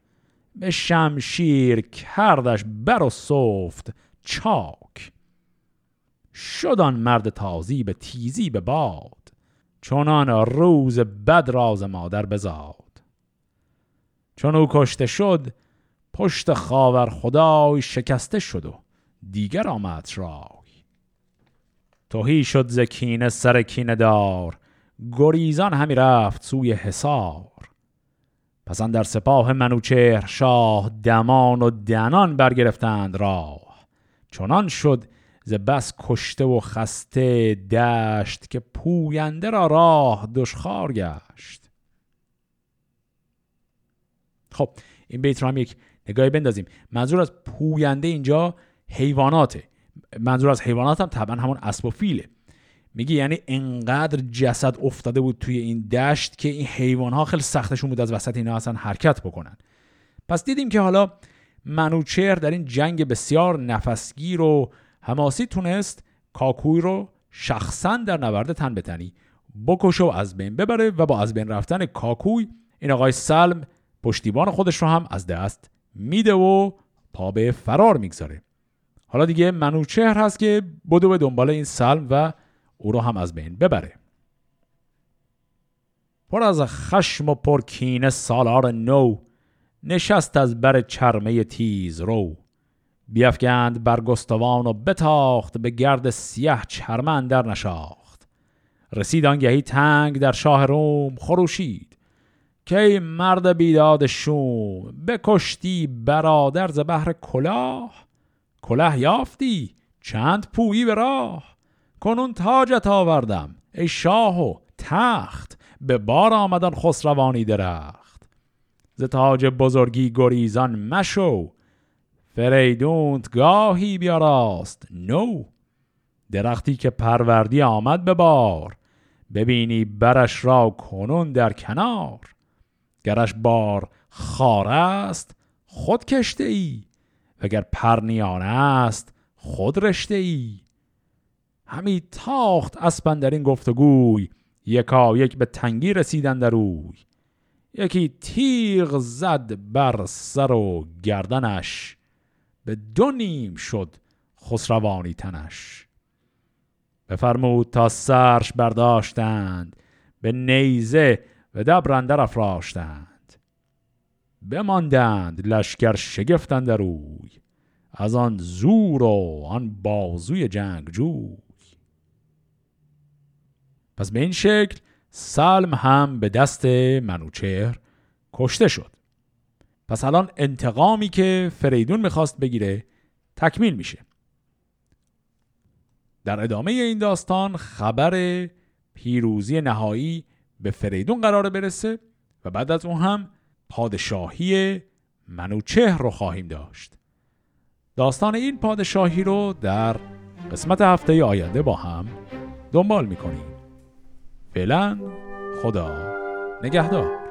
به شمشیر کردش بر و صفت چاک. شدان مرد تازی به تیزی به باد. چونان روز بد راز مادر بزاد. چون او کشته شد پشت خاور خدای شکسته شد و دیگر آمد رای توهی شد زکینه سر کینه دار. گریزان همی رفت سوی حصار. پس در سپاه منوچهر شاه دمان و دنان برگرفتند راه. چنان شد ز بس کشته و خسته دشت که پوینده را راه دشخار گشت. خب این بیت رو هم یک نگاهی بندازیم. منظور از پوینده اینجا حیواناته. منظور از حیوانات هم طبعا همون اسب و فیله. میگه یعنی انقدر جسد افتاده بود توی این دشت که این حیوان ها خیلی سختشون بود از وسط اینا اصلا حرکت بکنن. پس دیدیم که حالا منوچهر در این جنگ بسیار نفسگیر و حماسی تونست کاکوی رو شخصا در نبرد تن بتنی بکشه و از بین ببره و با از بین رفتن کاکوی این آقای سلم پشتیبان خودش رو هم از دست میده و پا به فرار می‌گذاره. حالا دیگه منوچهر هست که بدو به دنبال این سلم و او رو هم از بین ببره. پر از خشم و پرکینه سالار نو نشست از بر چرمه تیز رو. بیافگند بر گستوان و بتاخت به گرد سیه چرمه اندر نشاخت. رسید آنگهی تنگ در شاه روم خروشید. که مرد بیداد شوم بکشتی برادر ز بهر کلاه. کله یافتی چند پویی به راه. کنون تاجت آوردم ای شاه و تخت به بار آمدن خسروانی درخت. ز تاج بزرگی گریزان مشو فریدونت گاهی بیاراست نو. درختی که پروردی آمد به بار ببینی برش را کنون در کنار. گرش بار خار است خود کشته ای وگر پرنیان است خود رشته ای همی تاخت اسپن در این گفتگوی یکا یک به تنگی رسیدن در روی یکی تیغ زد بر سر و گردنش به دو نیم شد خسروانی تنش. بفرمود تا سرش برداشتند به نیزه و دبرندر افراشتند. بماندند لشکر شگفتند روی از آن زور و آن بازوی جنگجوی. پس به این شکل سلم هم به دست منوچهر کشته شد. پس الان انتقامی که فریدون می‌خواست بگیره تکمیل میشه. در ادامه این داستان خبر پیروزی نهایی به فریدون قرار برسه و بعد از اون هم پادشاهی منوچهر رو خواهیم داشت. داستان این پادشاهی رو در قسمت هفته آینده با هم دنبال می‌کنیم. فعلا خدا نگهدار.